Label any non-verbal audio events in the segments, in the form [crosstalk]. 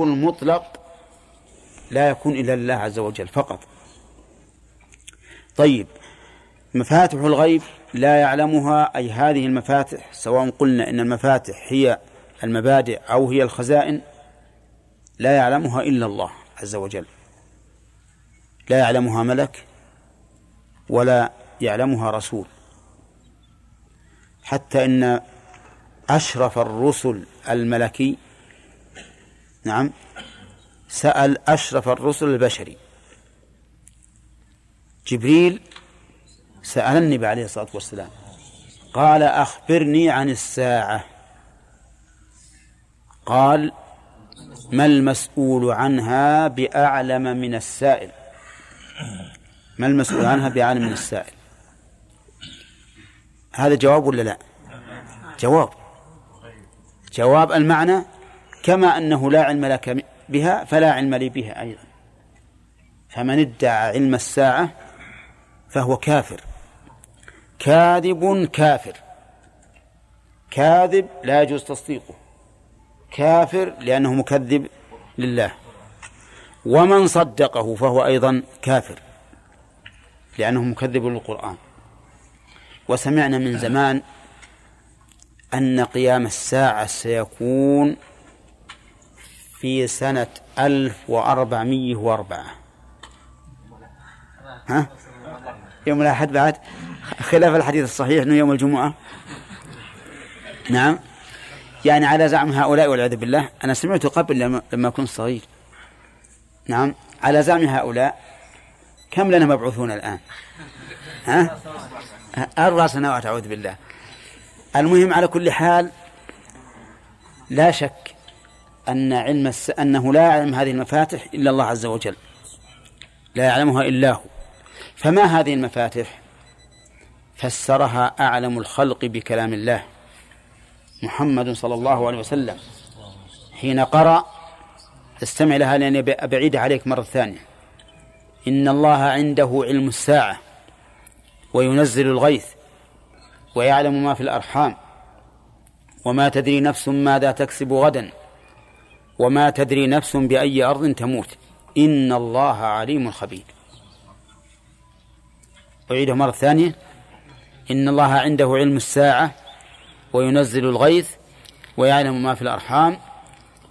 المطلق لا يكون إلا لله عز وجل فقط. طيب مفاتح الغيب لا يعلمها أي هذه المفاتح سواء قلنا إن المفاتح هي المبادئ أو هي الخزائن لا يعلمها إلا الله عز وجل. لا يعلمها ملك ولا يعلمها رسول. حتى إن أشرف الرسل الملكي نعم. سأل أشرف الرسل البشري. جبريل سأل النبي عليه الصلاة والسلام. قال أخبرني عن الساعة. قال ما المسؤول عنها بأعلم من السائل؟ ما المسؤول عنها بأعلم من السائل؟ هذا جواب ولا لا؟ جواب. جواب المعنى كما أنه لا علم لك بها فلا علم لي بها أيضا. فمن ادعى علم الساعة فهو كافر. كاذب كافر. كاذب لا يجوز تصديقه. كافر لأنه مكذب لله. ومن صدقه فهو أيضا كافر لأنه مكذب للقرآن. وسمعنا من زمان أن قيام الساعة سيكون في سنة ألف وأربعمية وأربعة. ها؟ يوم الأحد بعد؟ خلاف الحديث الصحيح أنه يوم الجمعة. نعم. يعني على زعم هؤلاء والعياذ بالله أنا سمعت قبل لما كنت صغير. نعم. على زعم هؤلاء كم لنا مبعوثون الآن؟ ها؟ أربع سنوات أعوذ بالله. المهم على كل حال لا شك أن علم الس... أنه لا يعلم هذه المفاتح إلا الله عز وجل. لا يعلمها إلا هو. فما هذه المفاتح فسرها أعلم الخلق بكلام الله. محمد صلى الله عليه وسلم حين قرأ استمع لها لأني أبعيد عليك مرة ثانية. إن الله عنده علم الساعة وينزل الغيث ويعلم ما في الأرحام. وما تدري نفس ماذا تكسب غدا. وما تدري نفس بأي أرض تموت. إن الله عليم خبير. أعيده مرة ثانية. إن الله عنده علم الساعة وينزل الغيث ويعلم ما في الأرحام.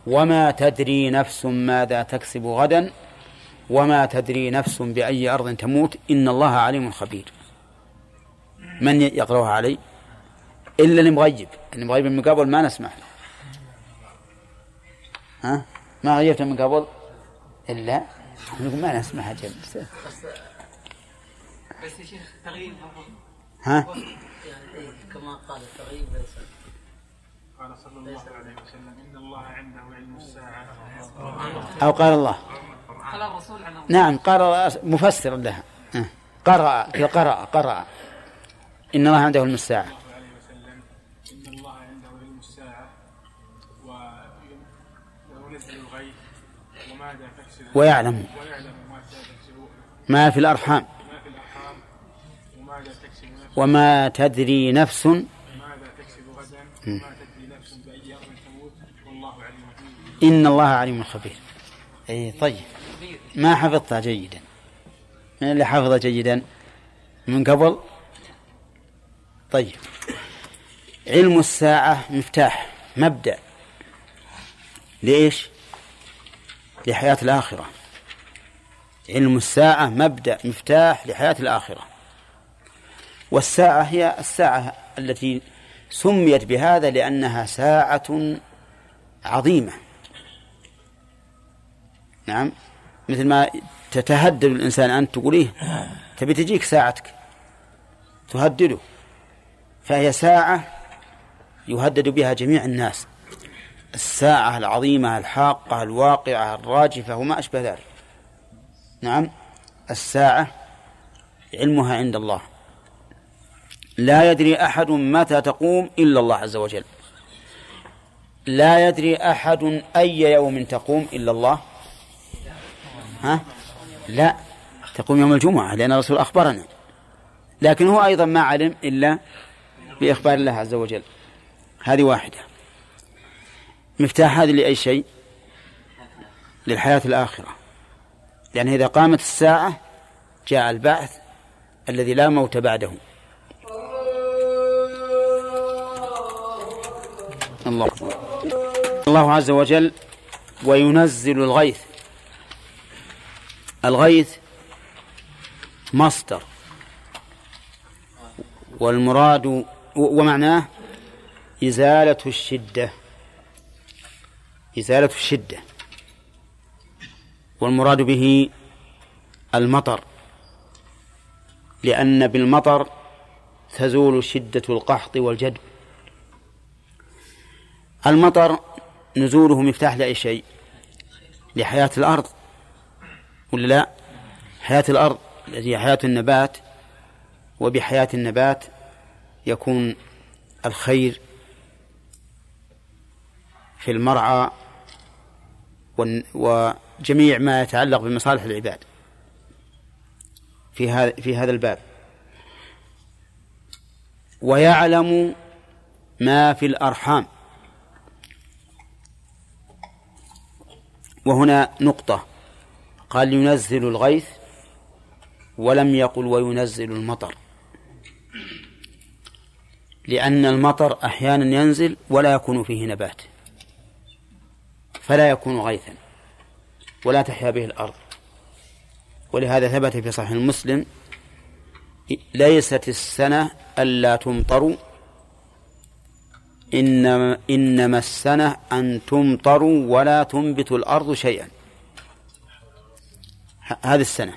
وما تدري نفس ماذا تكسب غدا. وما تدري نفس بأي أرض تموت. إن الله عليم خبير. من يقرأها علي؟ إلا المغيب المغيب قبل ما نسمح له ها؟ ما غيرت من قبل؟ إلا. نقول ما نسمع حاجة بس بس يا شيخ تغييب ها؟ يعني كما قال التغييب ليس قال صلى الله عليه وسلم إن الله عنده علم الساعة. أو قال الله. قال الرسول نعم قال مفسر لها. ها. قرأ قرأ قرأ. إن الله عنده علم الساعة. ويعلم ما في الأرحام وما تدري نفس. إن الله عليم خبير. أي طيب. ما حفظتها جيدا؟ من اللي حفظ جيدا؟ من قبل؟ طيب. علم الساعة مفتاح مبدأ. لإيش لحياة الآخرة. علم الساعة مبدأ مفتاح لحياة الآخرة. والساعة هي الساعة التي سميت بهذا لأنها ساعة عظيمة. نعم. مثل ما تتهدد الإنسان أن تقول إيه تبي تجيك ساعتك. تهدده. فهي ساعة يهدد بها جميع الناس. الساعة العظيمة الحاقة الواقعة الراجفة وما أشبه ذلك. نعم. الساعة علمها عند الله. لا يدري أحد متى تقوم إلا الله عز وجل. لا يدري أحد أي يوم تقوم إلا الله. ها؟ لا. تقوم يوم الجمعة لأن الرسول أخبرنا. لكن هو أيضا ما علم إلا بإخبار الله عز وجل. هذه واحدة. مفتاح هذه لأي شيء؟ للحياة الآخرة. لأن إذا قامت الساعة جاء البعث الذي لا موت بعده. الله. الله عز وجل وينزل الغيث. الغيث مصدر. والمراد ومعناه إزالة الشدة. إزالة الشدة. والمراد به المطر. لأن بالمطر تزول شدة القحط والجدب. المطر نزوله مفتاح لأي شيء؟ لحياة الأرض. ولا لا؟ حياة الأرض هي حياة النبات. وبحياة النبات يكون الخير في المرعى وجميع ما يتعلق بمصالح العباد. في هذا في هذا الباب. ويعلم ما في الأرحام. وهنا نقطة. قال ينزل الغيث ولم يقل وينزل المطر. لأن المطر أحيانا ينزل ولا يكون فيه نبات. فلا يكون غيثا ولا تحيا به الأرض. ولهذا ثبت في صحيح المسلم ليست السنة ألا تمطروا إنما, إنما السنة أن تمطروا ولا تنبت الأرض شيئا. هذه السنة.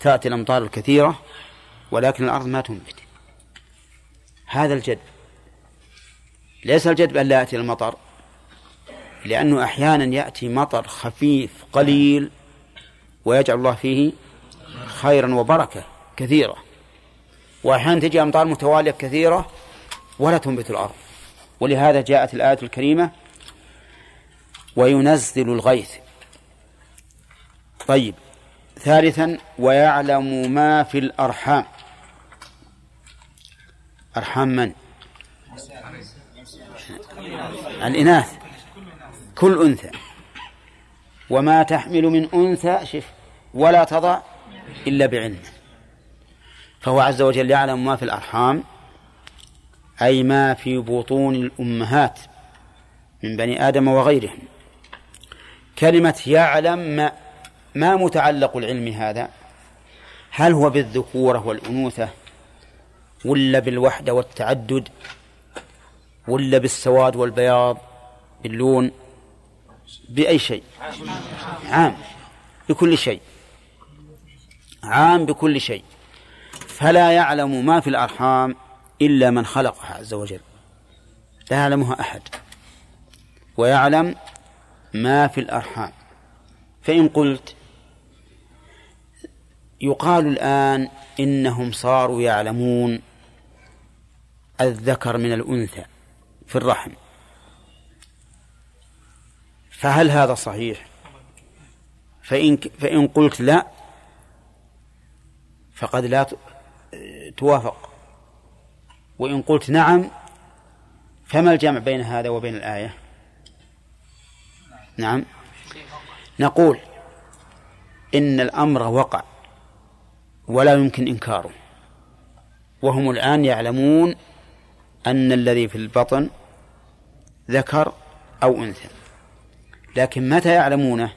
تأتي الأمطار الكثيرة ولكن الأرض ما تنبت. هذا الجد ليس الجد أن لا يأتي المطر. لأنه أحيانا يأتي مطر خفيف قليل ويجعل الله فيه خيرا وبركة كثيرة. وأحيانا تجي أمطار متوالية كثيرة ولا تنبت الأرض. ولهذا جاءت الآية الكريمة وينزل الغيث طيب ثالثا ويعلم ما في الأرحام أرحام من؟ الإناث. كل أنثى. وما تحمل من أنثى شف ولا تضع إلا بعلمه فهو عز وجل يعلم ما في الأرحام أي ما في بطون الأمهات من بني آدم وغيرهم. كلمة يعلم ما, ما متعلق العلم هذا؟ هل هو بالذكورة والأنوثة ولا بالوحدة والتعدد ولا بالسواد والبياض باللون؟ بأي شيء. عام بكل شيء. عام بكل شيء. فلا يعلم ما في الأرحام إلا من خلقها عز وجل. لا يعلمها أحد. ويعلم ما في الأرحام. فإن قلت يقال الآن إنهم صاروا يعلمون الذكر من الأنثى في الرحم. فهل هذا صحيح؟ فإن, فإن قلت لا فقد لا توافق. وإن قلت نعم فما الجمع بين هذا وبين الآية؟ نعم. نقول إن الأمر وقع ولا يمكن إنكاره. وهم الآن يعلمون أن الذي في البطن ذكر أو أنثى. لكن متى يعلمونه؟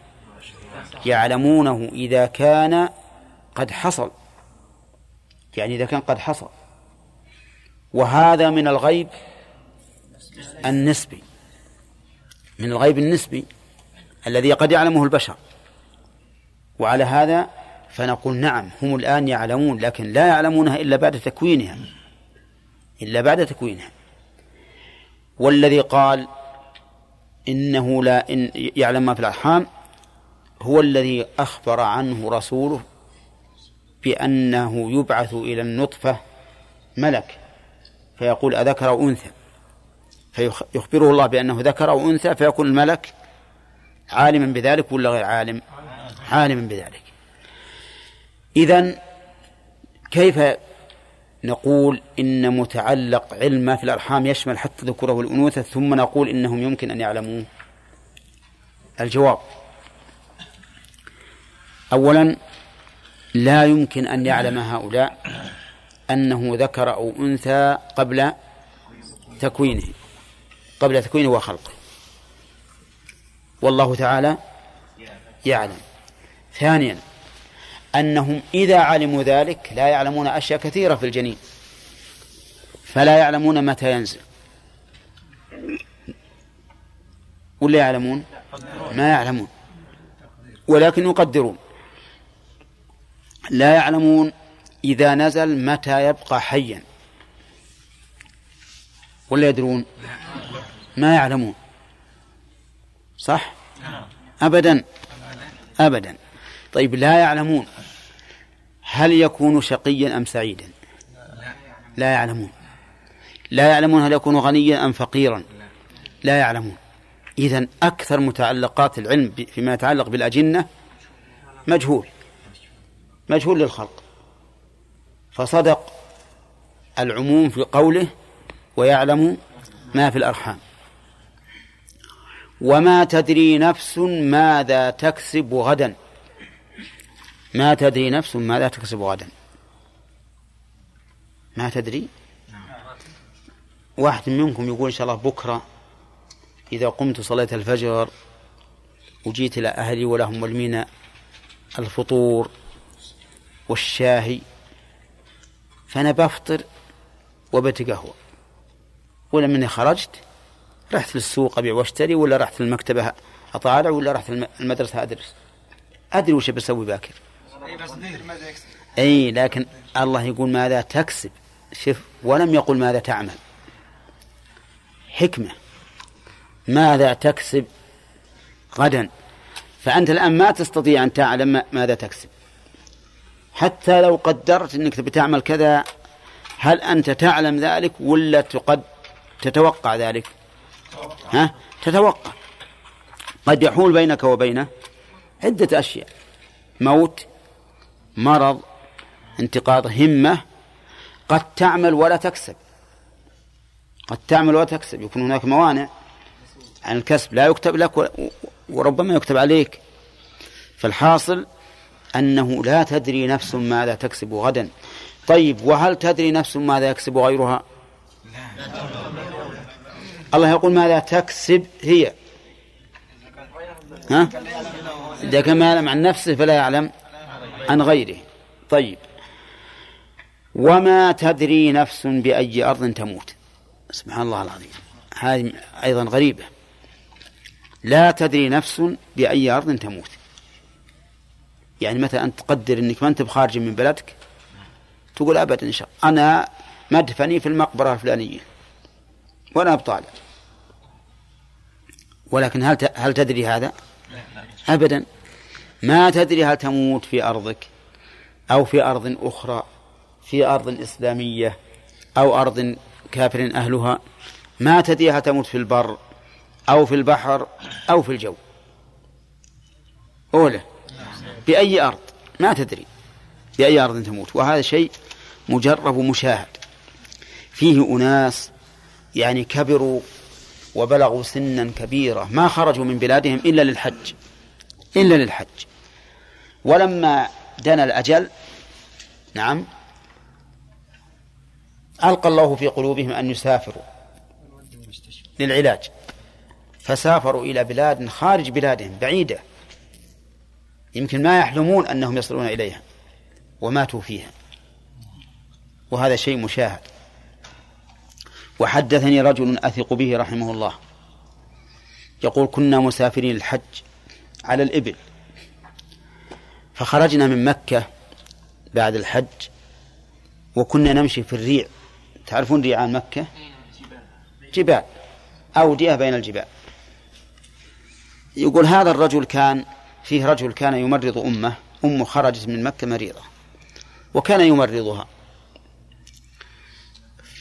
يعلمونه إذا كان قد حصل. يعني إذا كان قد حصل. وهذا من الغيب النسبي. من الغيب النسبي الذي قد يعلمه البشر. وعلى هذا فنقول نعم هم الآن يعلمون لكن لا يعلمونها إلا بعد تكوينها. إلا بعد تكوينها. والذي قال إنه لا إن يعلم ما في الأرحام هو الذي أخبر عنه رسوله بأنه يبعث إلى النطفة ملك فيقول أذكر أو أنثى. فيخبره الله بأنه ذكر أو أنثى فيكون الملك عالما بذلك ولا غير عالم؟ عالما بذلك. إذن كيف نقول إن متعلق علم ما في الأرحام يشمل حتى الذكورة والأنوثة ثم نقول إنهم يمكن أن يعلموه. الجواب. أولا لا يمكن أن يعلم هؤلاء أنه ذكر أو أنثى قبل تكوينه قبل تكوينه وخلقه. والله تعالى يعلم. ثانيا أنهم إذا علموا ذلك لا يعلمون أشياء كثيرة في الجنين فلا يعلمون متى ينزل. ولا يعلمون؟ ما يعلمون. ولكن يقدرون. لا يعلمون إذا نزل متى يبقى حيا. ولا يدرون. ما يعلمون. صح؟ أبدا. أبدا. طيب لا يعلمون هل يكون شقيا أم سعيدا؟ لا يعلمون. لا يعلمون هل يكون غنيا أم فقيرا. لا يعلمون. إذا أكثر متعلقات العلم فيما يتعلق بالأجنة مجهول. مجهول للخلق. فصدق العموم في قوله ويعلم ما في الأرحام. وما تدري نفس ماذا تكسب غدا. ما تدري نفس ماذا تكسب غدا. ما تدري؟ واحد منكم يقول إن شاء الله بكرة إذا قمت صلاة الفجر وجيت إلى أهلي ولهم والمينا الفطور والشاهي فأنا بفطر وبتقهوى. ولا مني خرجت رحت للسوق أبيع وأشتري ولا رحت للمكتبة أطالع ولا رحت المدرسة أدرس. أدري وش بسوي باكر. أي لكن الله يقول ماذا تكسب؟ شوف ولم يقل ماذا تعمل. حكمة. ماذا تكسب غدا؟ فأنت الآن ما تستطيع أن تعلم ماذا تكسب. حتى لو قدرت أنك بتعمل كذا هل أنت تعلم ذلك ولا تقد تتوقع ذلك؟ ها؟ تتوقع. قد يحول بينك وبينه عدة أشياء. موت مرض انتقاض همة قد تعمل ولا تكسب. قد تعمل ولا تكسب. يكون هناك موانع عن الكسب. لا يكتب لك وربما يكتب عليك. فالحاصل أنه لا تدري نفس ماذا تكسب غدا. طيب وهل تدري نفس ماذا يكسب غيرها؟ الله يقول ماذا تكسب هي؟ ها؟ إذا كان ما يعلم عن نفسه فلا يعلم. عن غيره. طيب. وما تدري نفس بأي أرض تموت. سبحان الله العظيم. هذه أيضا غريبة. لا تدري نفس بأي أرض تموت. يعني متى أنت تقدر أنك ما أنت بخارج من بلدك؟ تقول أبدا إن شاء الله. أنا مدفني في المقبرة الفلانية. وأنا بطالع. ولكن هل هل تدري هذا؟ أبدا. ما تدري هل تموت في أرضك أو في أرض أخرى في أرض إسلامية أو أرض كافر أهلها ما تدري هل تموت في البر أو في البحر أو في الجو. أولى بأي أرض؟ ما تدري. بأي أرض تموت. وهذا شيء مجرب ومشاهد فيه أناس يعني كبروا وبلغوا سنا كبيرة ما خرجوا من بلادهم إلا للحج. إلا للحج. ولما دنا الأجل نعم ألقى الله في قلوبهم أن يسافروا للعلاج. فسافروا إلى بلاد خارج بلادهم بعيدة. يمكن ما يحلمون أنهم يصلون إليها وماتوا فيها. وهذا شيء مشاهد. وحدثني رجل أثق به رحمه الله يقول كنا مسافرين الحج على الإبل فخرجنا من مكة بعد الحج وكنا نمشي في الريع. تعرفون ريعان مكة؟ جبال. أودية بين الجبال. يقول هذا الرجل كان فيه رجل كان يمرض أمه. أمه خرجت من مكة مريضة وكان يمرضها.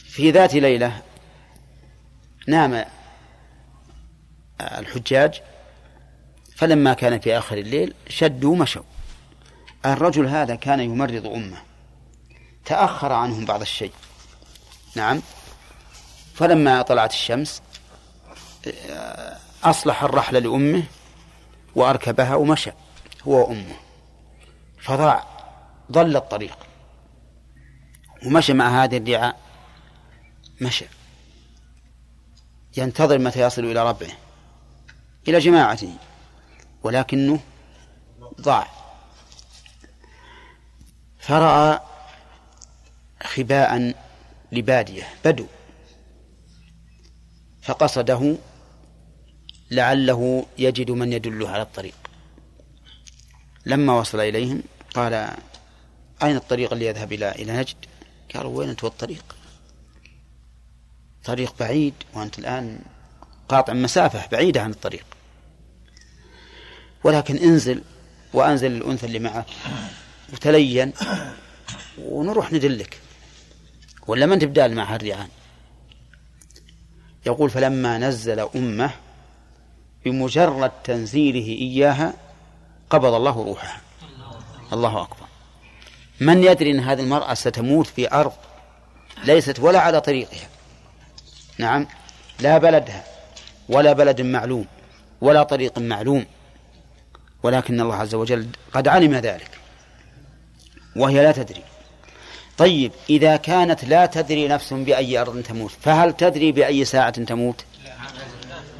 في ذات ليلة نام الحجاج فلما كان في آخر الليل شدوا ومشوا الرجل هذا كان يمرض أمه. تأخر عنهم بعض الشيء. نعم. فلما طلعت الشمس أصلح الرحلة لأمه وأركبها ومشى هو وأمه. فضاع ضل الطريق. ومشى مع هذه الرعاء مشى. ينتظر متى يصل إلى ربه إلى جماعته ولكنه ضاع. فرأى خباء لبادية بدو فقصده لعله يجد من يدله على الطريق لما وصل إليهم قال أين الطريق اللي يذهب إلى إلى نجد؟ قالوا وين أنت والطريق؟ طريق بعيد وأنت الآن قاطع مسافة بعيدة عن الطريق ولكن انزل وأنزل الأنثى اللي معك وتلين ونروح ندلك. ولا من تبدال مع الريعان يقول فلما نزل أمة بمجرد تنزيله إياها قبض الله روحها. الله أكبر. من يدري أن هذه المرأة ستموت في أرض ليست ولا على طريقها؟ نعم لا بلدها ولا بلد معلوم ولا طريق معلوم. ولكن الله عز وجل قد علم ذلك. وهي لا تدري. طيب إذا كانت لا تدري نفس بأي أرض تموت فهل تدري بأي ساعة تموت؟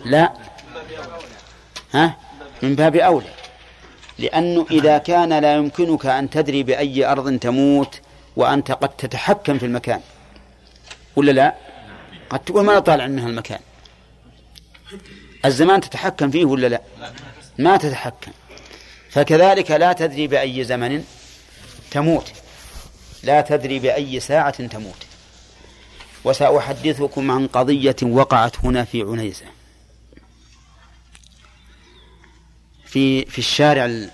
لا. ها؟ من باب أولى. لأنه إذا كان لا يمكنك أن تدري بأي أرض تموت وأنت قد تتحكم في المكان. ولا لا؟ قد تقول ما طالع منها المكان الزمان تتحكم فيه ولا لا؟ ما تتحكم. فكذلك لا تدري بأي زمن تموت. لا تدري بأي ساعة تموت. وسأحدثكم عن قضية وقعت هنا في عنيزة. في في الشارع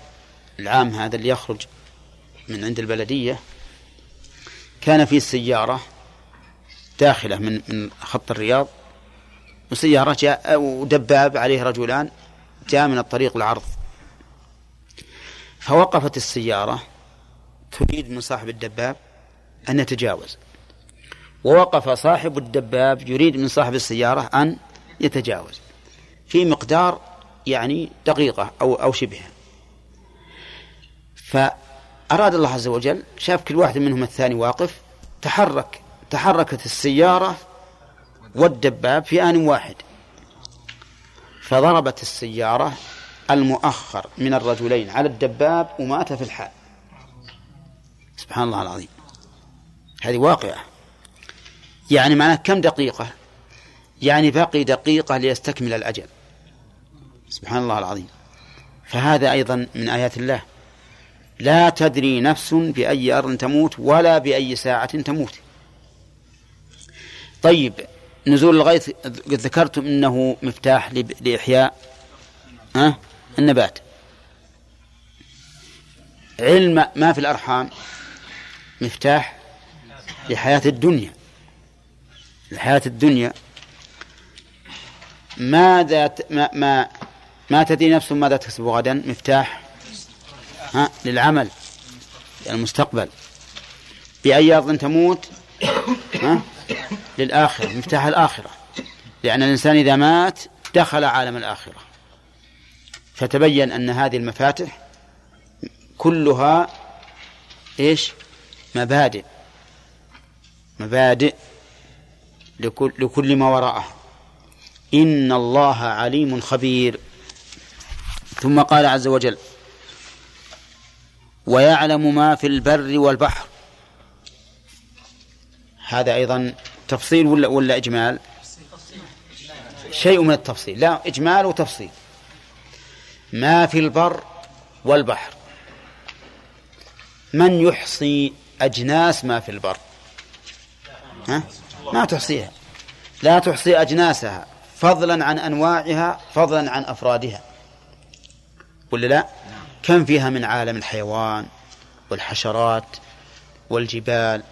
العام هذا اللي يخرج من عند البلدية كان في سيارة داخلة من من خط الرياض وسيارة جاء ودباب عليه رجلان جاء من الطريق العرض. فوقفت السيارة تريد من صاحب الدباب أن يتجاوز. ووقف صاحب الدباب يريد من صاحب السيارة أن يتجاوز. في مقدار يعني دقيقة أو أو شبهها فأراد الله عز وجل شاف كل واحد منهم الثاني واقف تحرك تحركت السيارة والدباب في آن واحد. فضربت السيارة المؤخر من الرجلين على الدباب ومات في الحال سبحان الله العظيم. هذه واقعة. يعني معناه كم دقيقة؟ يعني باقي دقيقة ليستكمل الأجل. سبحان الله العظيم. فهذا أيضا من آيات الله. لا تدري نفس بأي أرض تموت ولا بأي ساعة تموت. طيب نزول الغيث قد ذكرتم إنه مفتاح لإحياء أه؟ النبات. علم ما في الأرحام. مفتاح لحياة الدنيا. لحياة الدنيا. ماذا ما ما, ما تدري نفس ماذا تكسب غدا؟ مفتاح ها للعمل المستقبل بأي أرض تموت؟ ها للآخرة مفتاح الآخرة. لأن الإنسان إذا مات دخل عالم الآخرة. فتبين أن هذه المفاتح كلها إيش؟ مبادئ. مبادئ لكل, لكل ما وراءه. إن الله عليم خبير. ثم قال عز وجل ويعلم ما في البر والبحر. هذا أيضا تفصيل ولا ولا إجمال؟ شيء من التفصيل. لا إجمال وتفصيل. ما في البر والبحر. من يحصي أجناس ما في البر. ها؟ ما تحصيها. لا تحصي أجناسها. فضلا عن أنواعها فضلا عن أفرادها. ولا لا؟ كم فيها من عالم الحيوان والحشرات والجبال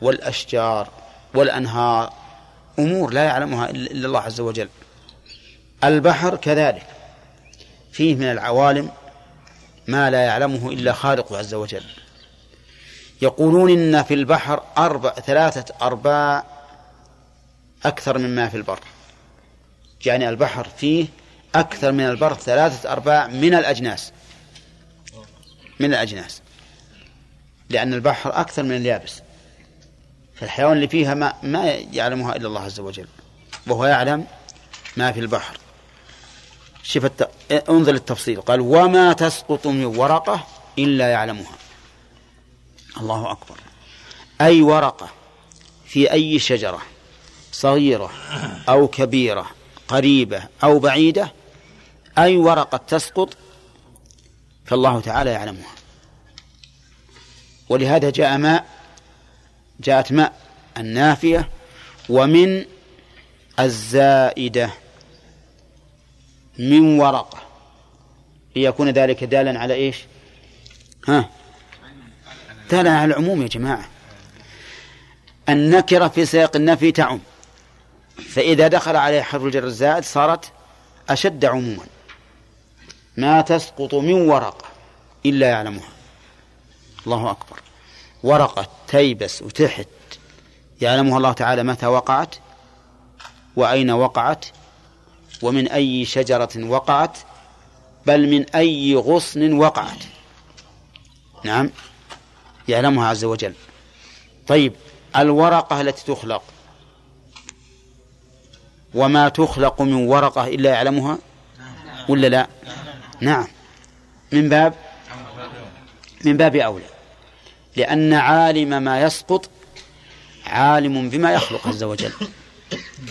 والأشجار والأنهار. أمور لا يعلمها إلا الله عز وجل. البحر كذلك. فيه من العوالم ما لا يعلمه إلا خالقه عز وجل. يقولون إن في البحر أربع ثلاثة أرباع أكثر مما في البر. يعني البحر فيه أكثر من البر ثلاثة أرباع من الأجناس. من الأجناس. لأن البحر أكثر من اليابس. فالحيوان اللي فيها ما, ما يعلمها إلا الله عز وجل. وهو يعلم ما في البحر. شوف الت... انظر التفصيل قال وما تسقط من ورقة إلا يعلمها. الله أكبر. أي ورقة في أي شجرة صغيرة أو كبيرة قريبة أو بعيدة أي ورقة تسقط فالله تعالى يعلمها. ولهذا جاء ماء جاءت ماء النافية ومن الزائدة من ورقة. ليكون ذلك دالا على إيش؟ ها؟ دالا على العموم يا جماعة. النكرة في سياق النفي تعم. فإذا دخل عليه حرف الجر الزائد صارت أشد عموما. ما تسقط من ورقة إلا يعلمها. الله أكبر. ورقة تيبس وتحت يعلمها الله تعالى متى وقعت وأين وقعت ومن أي شجرة وقعت بل من أي غصن وقعت. نعم. يعلمها عز وجل. طيب الورقة التي تخلق. وما تخلق من ورقة إلا يعلمها؟ ولا لا؟ نعم. من باب؟ من باب أولى. لأن عالم ما يسقط عالم بما يخلق عز وجل.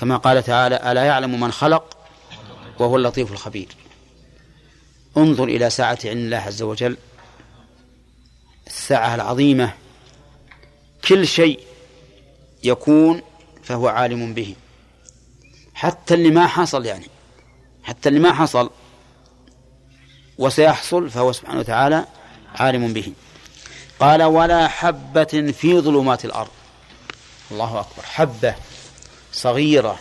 كما قال تعالى ألا يعلم من خلق وهو اللطيف الخبير. انظر إلى ساعة علم الله عز وجل. الساعة العظيمة. كل شيء يكون فهو عالم به. حتى اللي ما حصل يعني. حتى اللي ما حصل وسيحصل فهو سبحانه وتعالى عالم به. قال ولا حبة في ظلمات الأرض. الله أكبر. حبة صغيرة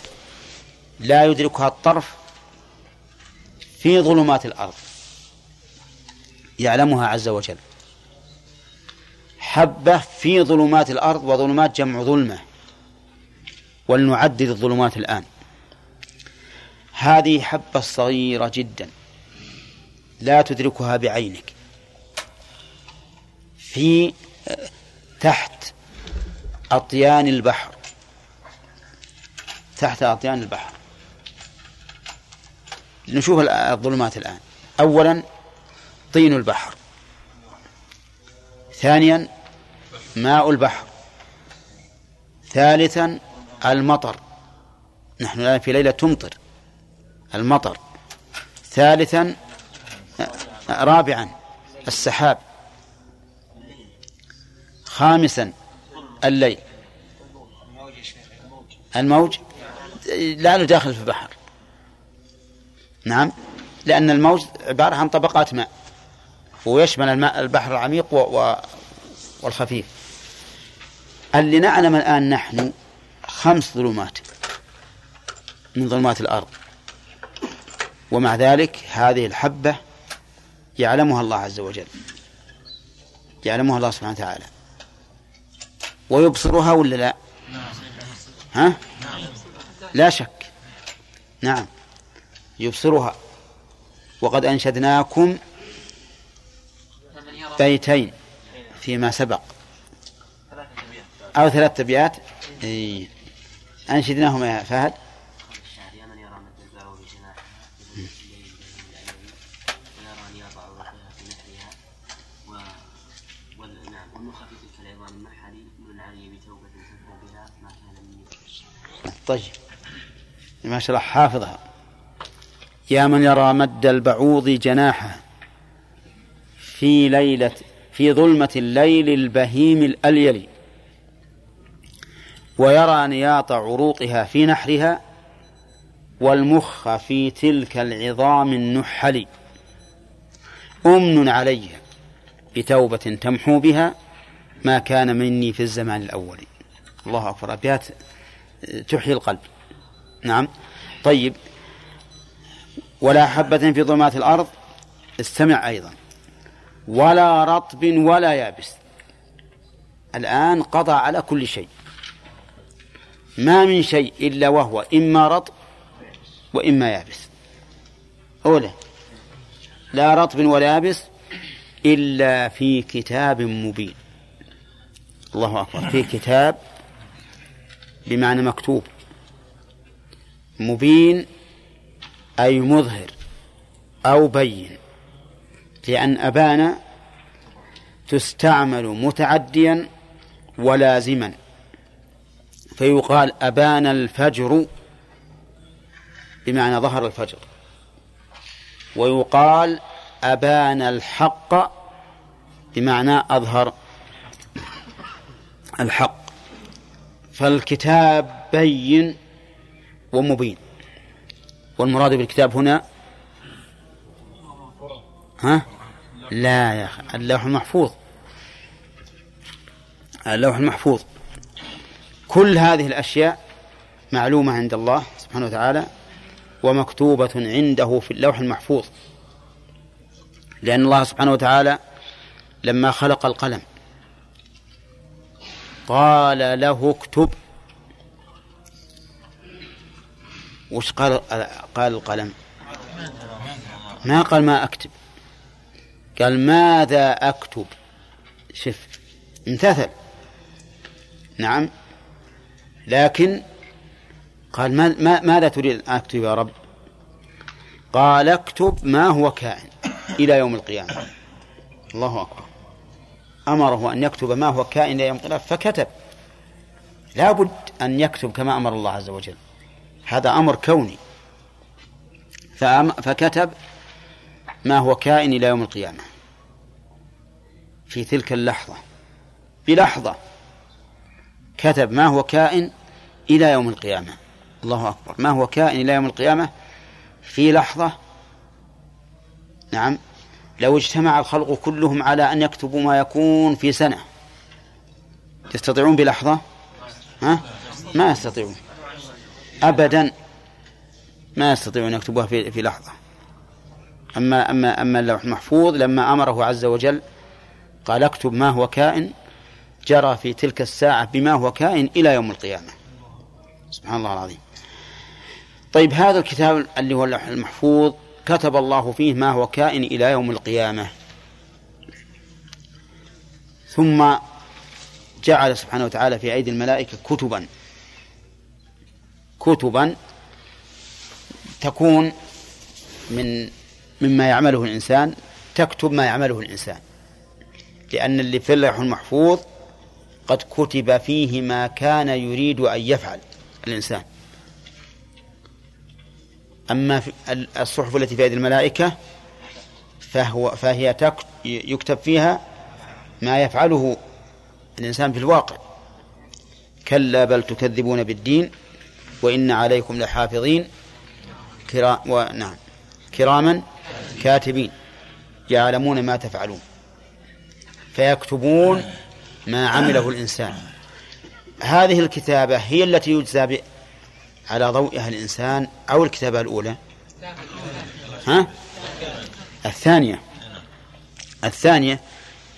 لا يدركها الطرف في ظلمات الأرض. يعلمها عز وجل. حبة في ظلمات الأرض وظلمات جمع ظلمة. ولنعدد الظلمات الآن. هذه حبة صغيرة جدا. لا تدركها بعينك. في تحت أطيان البحر. تحت أطيان البحر. نشوف الظلمات الآن. أولا طين البحر. ثانيا ماء البحر. ثالثا المطر. نحن الآن في ليلة تمطر. المطر. ثالثا رابعا السحاب. خامسا الليل. الموج؟ لا نداخل في البحر. نعم. لأن الموج عبارة عن طبقات ماء. ويشمل الماء البحر العميق. والخفيف. اللي نعلم الآن نحن خمس ظلمات من ظلمات الأرض. ومع ذلك هذه الحبة يعلمها الله عز وجل يعلمها الله سبحانه وتعالى. ويبصرها ولا لا؟ ها؟ لا شك. نعم يبصرها. وقد أنشدناكم بيتين فيما سبق. أو ثلاث أبيات إيه. أنشدناهما يا فهد. طيب. ما شاء الله حافظها. يا من يرى مد البعوض جناحه في ليلة في ظلمة الليل البهيم الأليل. ويرى نياط عروقها في نحرها والمخ في تلك العظام النحل أمن علي بتوبة تمحو بها ما كان مني في الزمان الأول. الله أكبر. أبيات تحيي القلب. نعم. طيب. ولا حبة في ظلمات الأرض. استمع أيضا. ولا رطب ولا يابس. الآن قضى على كل شيء. ما من شيء إلا وهو إما رطب وإما يابس. أولى لا رطب ولا يابس إلا في كتاب مبين. الله أكبر. في كتاب بمعنى مكتوب. مبين أي مظهر أو بين. لأن أبان تستعمل متعديا ولازما. فيقال أبان الفجر بمعنى ظهر الفجر. ويقال أبان الحق بمعنى أظهر الحق. فالكتاب بين ومبين. والمراد بالكتاب هنا ها؟ لا يا أخي اللوح المحفوظ. اللوح المحفوظ. كل هذه الأشياء معلومة عند الله سبحانه وتعالى ومكتوبة عنده في اللوح المحفوظ. لأن الله سبحانه وتعالى لما خلق القلم قال له اكتب. وش قال قال القلم؟ ما قال ما أكتب. قال ماذا أكتب؟ شف امتثل نعم. لكن قال ما ما ماذا تريد أن أكتب يا رب؟ قال اكتب ما هو كائن إلى يوم القيامة. الله أكبر. أمره أن يكتب ما هو كائن إلى يوم القيامة فكتب. لا بد أن يكتب كما أمر الله عز وجل. هذا أمر كوني. فكتب ما هو كائن إلى يوم القيامة. في تلك اللحظة. بلحظة. كتب ما هو كائن إلى يوم القيامة. الله أكبر. ما هو كائن إلى يوم القيامة؟ في لحظة نعم لو اجتمع الخلق كلهم على أن يكتبوا ما يكون في سنة يستطيعون بلحظة؟ ها؟ ما يستطيعون. أبدا ما يستطيعون يكتبوها في, في لحظة. أما أما أما اللوح المحفوظ لما أمره عز وجل قال اكتب ما هو كائن جرى في تلك الساعة بما هو كائن إلى يوم القيامة. سبحان الله العظيم. طيب هذا الكتاب اللي هو اللوح المحفوظ كتب الله فيه ما هو كائن إلى يوم القيامة. ثم جعل سبحانه وتعالى في أيدي الملائكة كتبا. كتبا تكون من مما يعمله الإنسان تكتب ما يعمله الإنسان. لأن اللي في اللوح المحفوظ قد كتب فيه ما كان يريد أن يفعل الإنسان. أما الصحف التي في أيدي الملائكة فهو فهي يكتب فيها ما يفعله الإنسان في الواقع. كلا بل تكذبون بالدين وإن عليكم لحافظين كرا ونعم كراما كاتبين يعلمون ما تفعلون. فيكتبون ما عمله الإنسان. هذه الكتابة هي التي يجزى على ضوئها الإنسان أو الكتابة الأولى؟ ها؟ الثانية. الثانية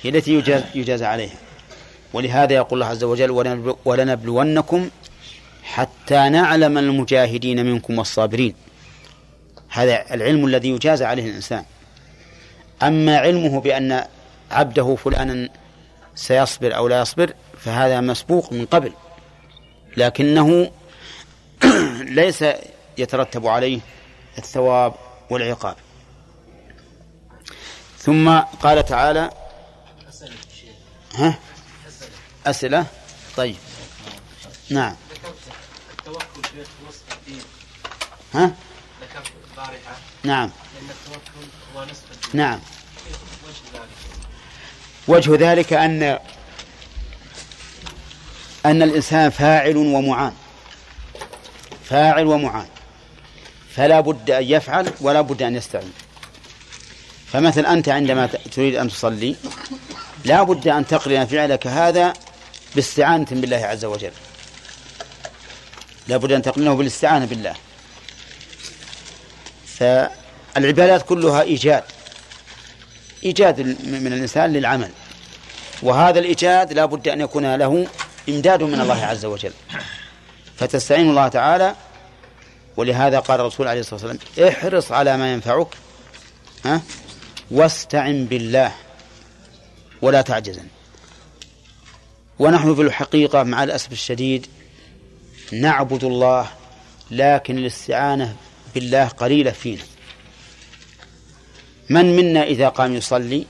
هي التي يجازى عليها. ولهذا يقول الله عز وجل ولنبلونكم حتى نعلم المجاهدين منكم والصابرين. هذا العلم الذي يجازى عليه الإنسان. أما علمه بأن عبده فلانا سيصبر أو لا يصبر فهذا مسبوق من قبل. لكنه [clears throat] ليس يترتب عليه الثواب والعقاب. ثم قال تعالى ها؟ أسئلة؟ طيب. نعم. التوكل نصف الدين ها؟ نعم. لأن التوكل هو نصف الدين نعم. ذلك وجه ذلك أن أن الإنسان فاعل ومعان. فاعل ومعان. فلا بد أن يفعل ولا بد أن يستعين. فمثل أنت عندما تريد أن تصلي لا بد أن تقرن فعلك هذا باستعانة بالله عز وجل. لا بد أن تقرنه بالاستعانة بالله. فالعبادات كلها إيجاد. إيجاد من الإنسان للعمل. وهذا الإيجاد لا بد أن يكون له إمداد من الله عز وجل. فتستعين الله تعالى. ولهذا قال الرسول عليه الصلاة والسلام احرص على ما ينفعك ها واستعن بالله ولا تعجزن. ونحن في الحقيقة مع الأسف الشديد نعبد الله لكن الاستعانة بالله قليلة فينا. من منا إذا قام يصلي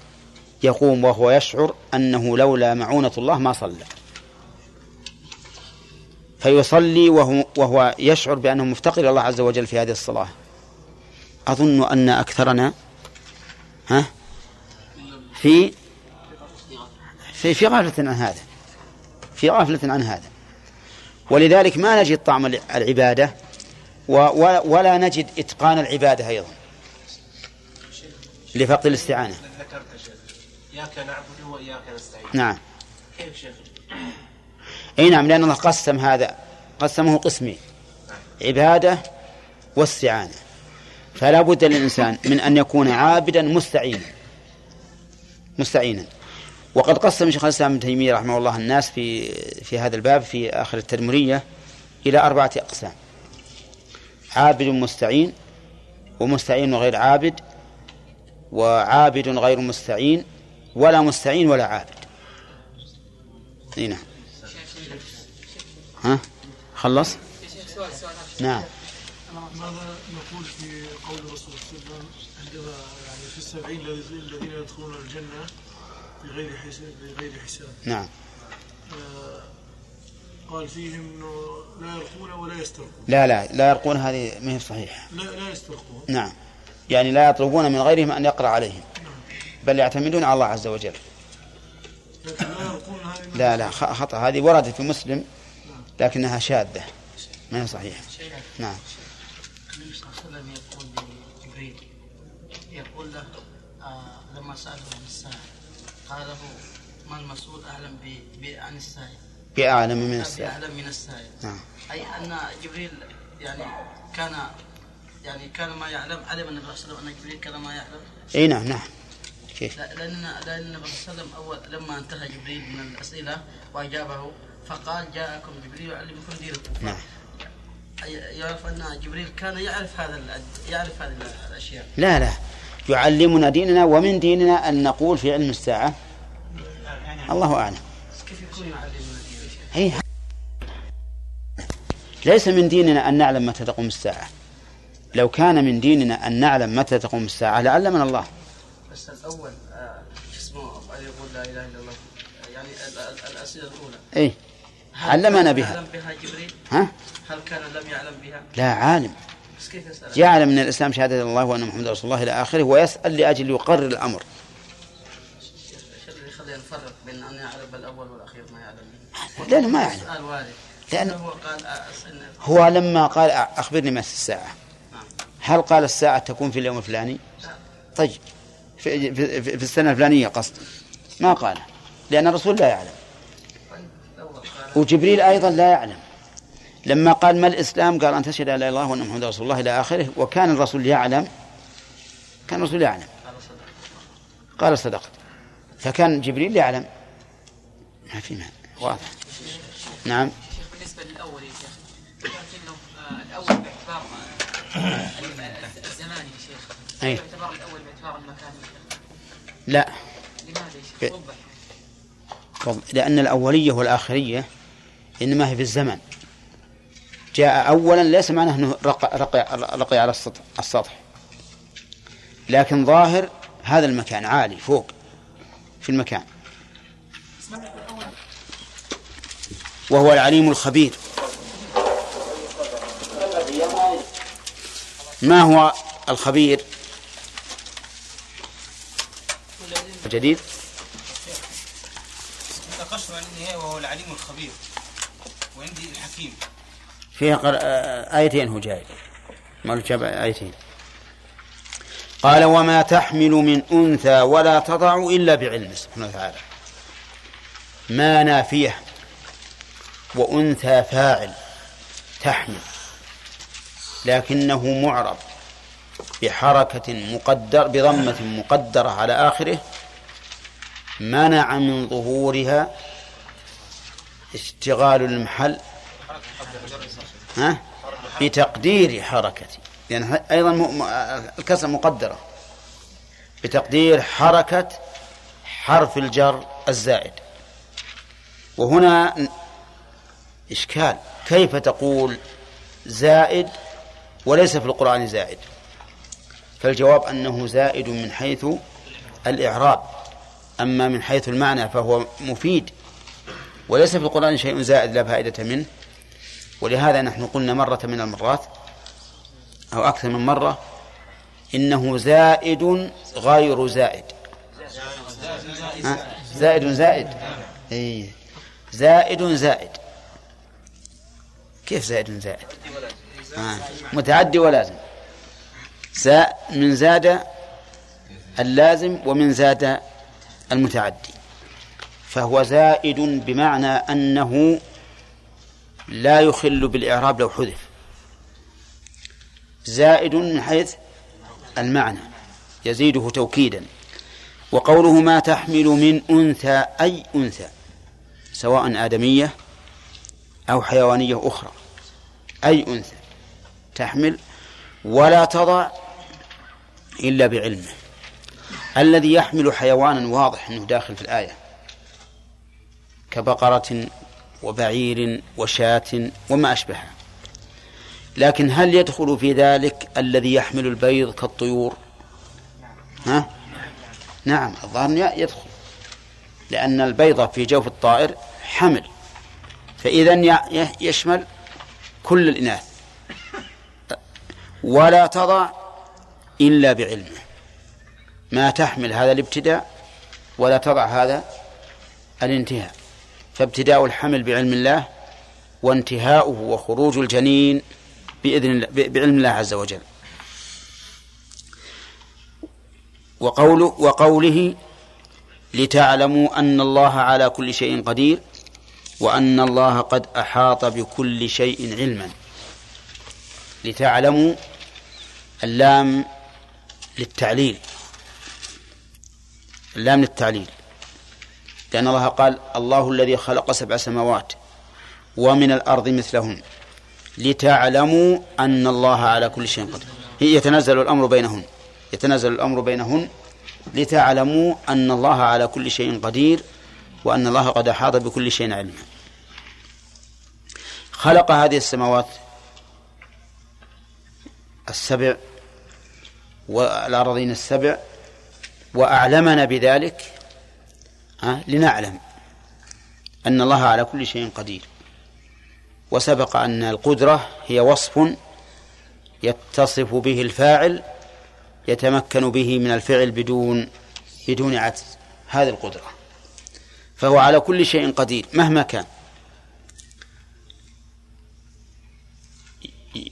يقوم وهو يشعر أنه لولا معونة الله ما صلى. فيصلي وهو, وهو يشعر بأنه مفتقر إلى الله عز وجل في هذه الصلاة. أظن أن أكثرنا ها؟ في في في غفلة عن هذا. في غفلة عن هذا. ولذلك ما نجد طعم العبادة ولا نجد إتقان العبادة أيضا. لفقد الاستعانة. ذكرت شيخ إياك نعبد وإياك نستعين. نعم. كيف شيخ؟ إي نعم لأن الله قسم هذا قسمه قسمين عبادة واستعانة. فلا بد للإنسان من أن يكون عابدا مستعينا. مستعينا. وقد قسم شيخ الإسلام ابن تيمية رحمه الله الناس في في هذا الباب في آخر التدمرية إلى أربعة أقسام. عابد مستعين ومستعين غير عابد وعابد غير مستعين ولا مستعين ولا عابد. إي نعم. ها؟ خلص؟ نعم. ماذا نقول في قول الرسول صلى الله عليه وسلم؟ عندما يعني في السبعين الذين يدخلون الجنة بغير حساب بغير حساب. نعم. آه، قال فيهم إنه لا يرقون ولا يسترقون لا لا لا يرقون هذه ما هي صحيحة. لا لا يسترقون نعم. يعني لا يطلبون من غيرهم أن يقرأ عليهم بل يعتمدون على الله عز وجل. لا لا خطأ. هذه وردت في مسلم لكنها شاذة. ما هي صحيحة؟ نعم. النبي صلى الله عليه وسلم يقول لجبريل يقول له آه لما سأله عن الساعة قال له ما المسؤول أعلم عن الساعة بأعلم من الساعة أعلم من الساعة نعم. أي أن جبريل يعني كان يعني كان ما يعلم علم النبي صلى الله عليه وسلم أن جبريل كان ما يعلم. اي نعم نعم. كيف لا- لأن لأن النبي صلى الله عليه وسلم أول لما انتهى جبريل من الأسئلة وأجابه فقال جاءكم جبريل يعلمكم دينكم. نعم. يعرف أن جبريل كان يعرف هذا يعرف هذه الأشياء. لا لا. يعلمنا ديننا ومن ديننا أن نقول في علم الساعة. الله أعلم. كيف يكون يعلمنا ديننا هي ليس من ديننا أن نعلم متى تقوم الساعة. لو كان من ديننا أن نعلم متى تقوم الساعة لعلمنا الله. بس الأول آه، اسمه يقول لا إله إلا الله. يعني ال- ال- الأسئلة الأولى. إيه. هل علمنا بها. يعلم بها جبريل؟ ها؟ هل كان لم يعلم بها؟ لا عالم. بس كيف يسأل؟ يعلم من الإسلام شهادة الله وأن محمد رسول الله إلى آخره ويسأل لأجل يقرر الأمر. يخلينا نفرق بين أن يعلم الأول والأخير ما يعلم لأنه ما يعلم. سؤال وارد. لأن هو قال آه، هو لما قال أخبرني متى الساعة. هل قال الساعة تكون في اليوم الفلاني؟ لا. طيب في, في, في السنة الفلانية قصد. ما قال لأن الرسول لا يعلم. وجبريل أيضا لا يعلم. لما قال ما الإسلام؟ قال أن تشهد أن لا إله إلا الله وأن محمد رسول الله إلى آخره. وكان الرسول يعلم. كان الرسول يعلم. قال صدق قال صدقت. فكان جبريل يعلم. ما في معنى. واضح. نعم. بالنسبة للأول يا شيخ آه، الأول باعتبار آه، الزمان يا شيخ أي. باعتبار الأول باعتبار المكان لا. لماذا يا ب- والله، لأن الأولية والآخرية إنما هي في الزمن. جاء أولا ليس معناه أنه رقى, رقى, رقي على السطح, السطح. لكن ظاهر هذا المكان عالي فوق في المكان. وهو العليم الخبير. ما هو الخبير؟ جديد؟ ناقشت عن النهاية وهو العليم الخبير وعندي الحكيم. فيها قر... آه، آيتين هو جاي ما جاب آيتين. قال وما تحمل من أنثى ولا تضع إلا بعلمه سبحانه وتعالى. ما نافية وأنثى فاعل تحمل لكنه معرب بحركة مقدر بضمة مقدرة على آخره منع من ظهورها اشتغال المحل ها؟ بتقدير حركتي. لأن يعني أيضا. الكسر مقدرة. بتقدير حركة حرف الجر الزائد. وهنا إشكال. كيف تقول زائد وليس في القرآن زائد؟ فالجواب أنه زائد من حيث الإعراب. أما من حيث المعنى فهو مفيد. وليس في القرآن شيء زائد لا فائدة منه. ولهذا نحن قلنا مرة من المرات أو أكثر من مرة إنه زائد غير زائد. زائد زائد. أي زائد زائد. كيف زائد زائد. متعدي ولازم. من زاد اللازم ومن زاد المتعدي. فهو زائد بمعنى أنه لا يخل بالإعراب لو حذف. زائد من حيث المعنى يزيده توكيدا. وقوله ما تحمل من أنثى أي أنثى سواء آدمية أو حيوانية أخرى أي أنثى تحمل ولا تضع إلا بعلمه. الذي يحمل حيوانا واضح أنه داخل في الآية. كبقرة وبعير وشاة وما أشبهها. لكن هل يدخل في ذلك الذي يحمل البيض كالطيور؟ ها؟ نعم الظاهر يدخل. لأن البيضة في جوف الطائر حمل. فإذا يشمل كل الإناث. ولا تضع إلا بعلمه. ما تحمل هذا الابتداء ولا تضع هذا الانتهاء. فابتداء الحمل بعلم الله وانتهاؤه وخروج الجنين بإذن الله بعلم الله عز وجل. وقوله وقوله لتعلموا أن الله على كل شيء قدير وأن الله قد أحاط بكل شيء علما. لتعلموا اللام للتعليل. اللام للتعليل لأن الله قال الله الذي خلق سبع سماوات ومن الأرض مثلهن لتعلموا أن الله على كل شيء قدير. يتنزل الأمر بينهن. يتنزل الأمر بينهن لتعلموا أن الله على كل شيء قدير وأن الله قد أحاط بكل شيء علما. خلق هذه السماوات السبع والأراضين السبع وأعلمنا بذلك لنعلم أن الله على كل شيء قدير. وسبق أن القدرة هي وصف يتصف به الفاعل يتمكن به من الفعل بدون بدون عجز. هذه القدرة. فهو على كل شيء قدير مهما كان.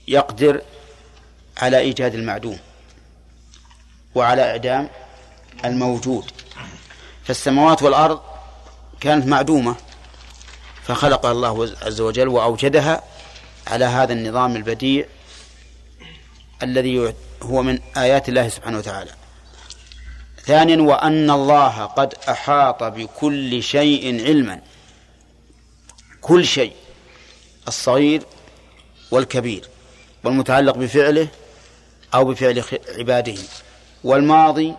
يقدر على إيجاد المعدوم وعلى إعدام الموجود. فالسماوات والأرض كانت معدومة فخلقها الله عز وجل وأوجدها على هذا النظام البديع الذي هو من آيات الله سبحانه وتعالى. ثانيا وأن الله قد أحاط بكل شيء علما. كل شيء الصغير والكبير والمتعلق بفعله أو بفعل عباده. والماضي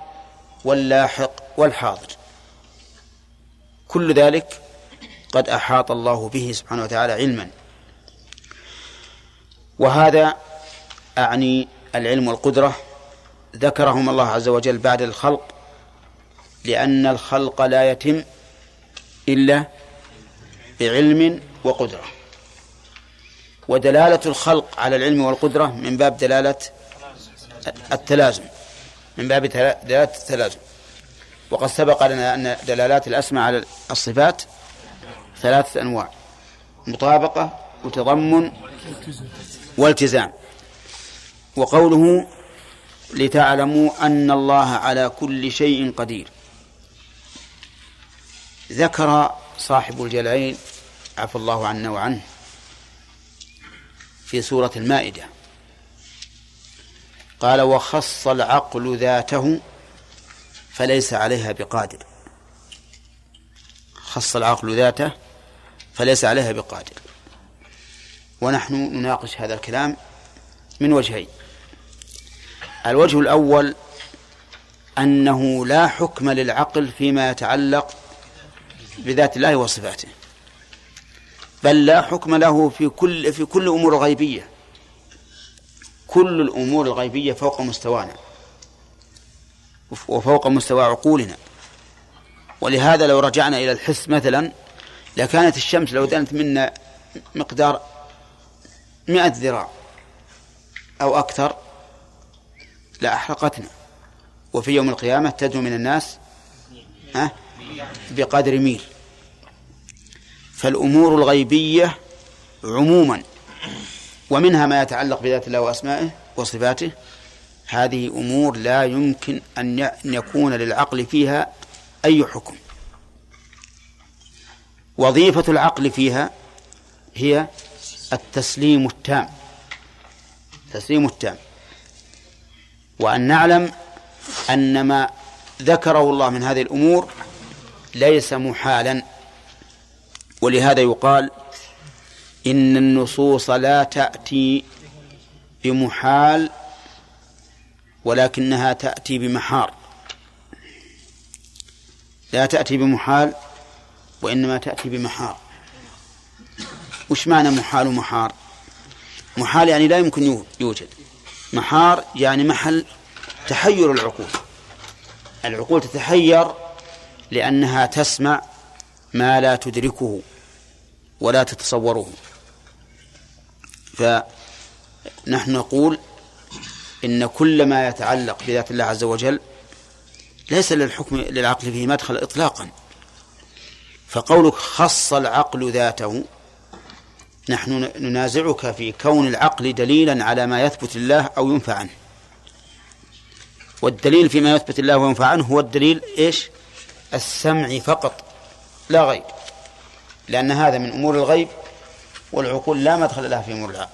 واللاحق والحاضر. كل ذلك قد أحاط الله به سبحانه وتعالى علما. وهذا أعني العلم والقدرة ذكرهم الله عز وجل بعد الخلق لأن الخلق لا يتم إلا بعلم وقدرة. ودلالة الخلق على العلم والقدرة من باب دلالة التلازم. من باب دلالة التلازم. وقد سبق لنا أن دلالات الأسماء على الصفات ثلاثة أنواع مطابقة وتضمن والتزام. وقوله لتعلموا أن الله على كل شيء قدير. ذكر صاحب الجلعين عفى الله عنا وعنه في سورة المائدة. قال وخص العقل ذاته فليس عليها بقادر. خص العقل ذاته فليس عليها بقادر. ونحن نناقش هذا الكلام من وجهين. الوجه الأول أنه لا حكم للعقل فيما يتعلق بذات الله وصفاته بل لا حكم له في كل في كل أمور الغيبيه كل الأمور الغيبية فوق مستوانا. وفوق مستوى عقولنا. ولهذا لو رجعنا إلى الحس مثلا لكانت الشمس لو دنت منا مقدار مئة ذراع أو أكثر لأحرقتنا. وفي يوم القيامة تدنو من الناس بقدر ميل. فالأمور الغيبية عموما ومنها ما يتعلق بذات الله وأسمائه وصفاته. هذه أمور لا يمكن أن يكون للعقل فيها أي حكم. وظيفة العقل فيها هي التسليم التام. التسليم التام. وأن نعلم أن ما ذكره الله من هذه الأمور ليس محالا. ولهذا يقال إن النصوص لا تأتي بمحال ولكنها تأتي بمحار. لا تأتي بمحال وإنما تأتي بمحار. وش معنى محال ومحار؟ محال يعني لا يمكن يوجد. محار يعني محل تحير العقول. العقول تتحير لأنها تسمع ما لا تدركه ولا تتصوره. فنحن نقول إن كل ما يتعلق بذات الله عز وجل ليس للحكم للعقل فيه مدخل إطلاقا. فقولك خص العقل ذاته نحن ننازعك في كون العقل دليلا على ما يثبت الله أو ينفى عنه. والدليل فيما يثبت الله وينفى عنه هو الدليل إيش؟ السمع فقط لا غير لأن هذا من أمور الغيب والعقول لا مدخل لها في أمور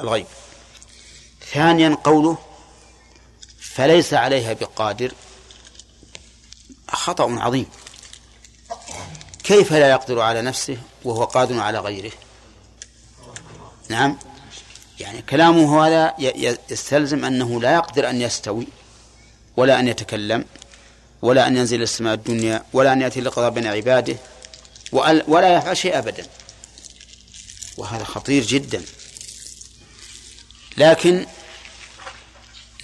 الغيب. ثانيا قوله فليس عليها بقادر. خطأ عظيم. كيف لا يقدر على نفسه وهو قادر على غيره؟ نعم. يعني كلامه هذا يستلزم أنه لا يقدر أن يستوي ولا أن يتكلم ولا أن ينزل السماء الدنيا ولا أن يأتي لقضاء بين عباده ولا يفعل شيء أبدا. وهذا خطير جدا. لكن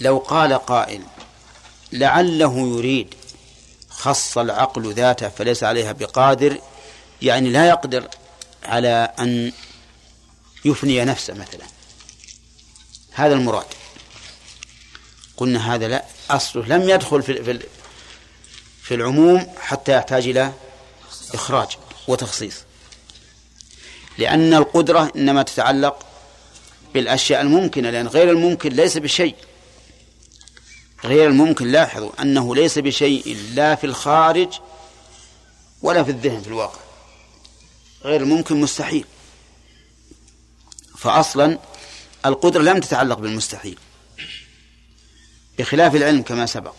لو قال قائل لعله يريد خص العقل ذاته فليس عليها بقادر يعني لا يقدر على أن يفني نفسه مثلا. هذا المراد. قلنا هذا لا أصله لم يدخل في في العموم حتى يحتاج إلى إخراج وتخصيص. لأن القدرة إنما تتعلق بالأشياء الممكنة لأن غير الممكن ليس بشيء. غير الممكن لاحظوا أنه ليس بشيء لا في الخارج ولا في الذهن في الواقع. غير الممكن مستحيل. فأصلا القدرة لم تتعلق بالمستحيل بخلاف العلم كما سبق.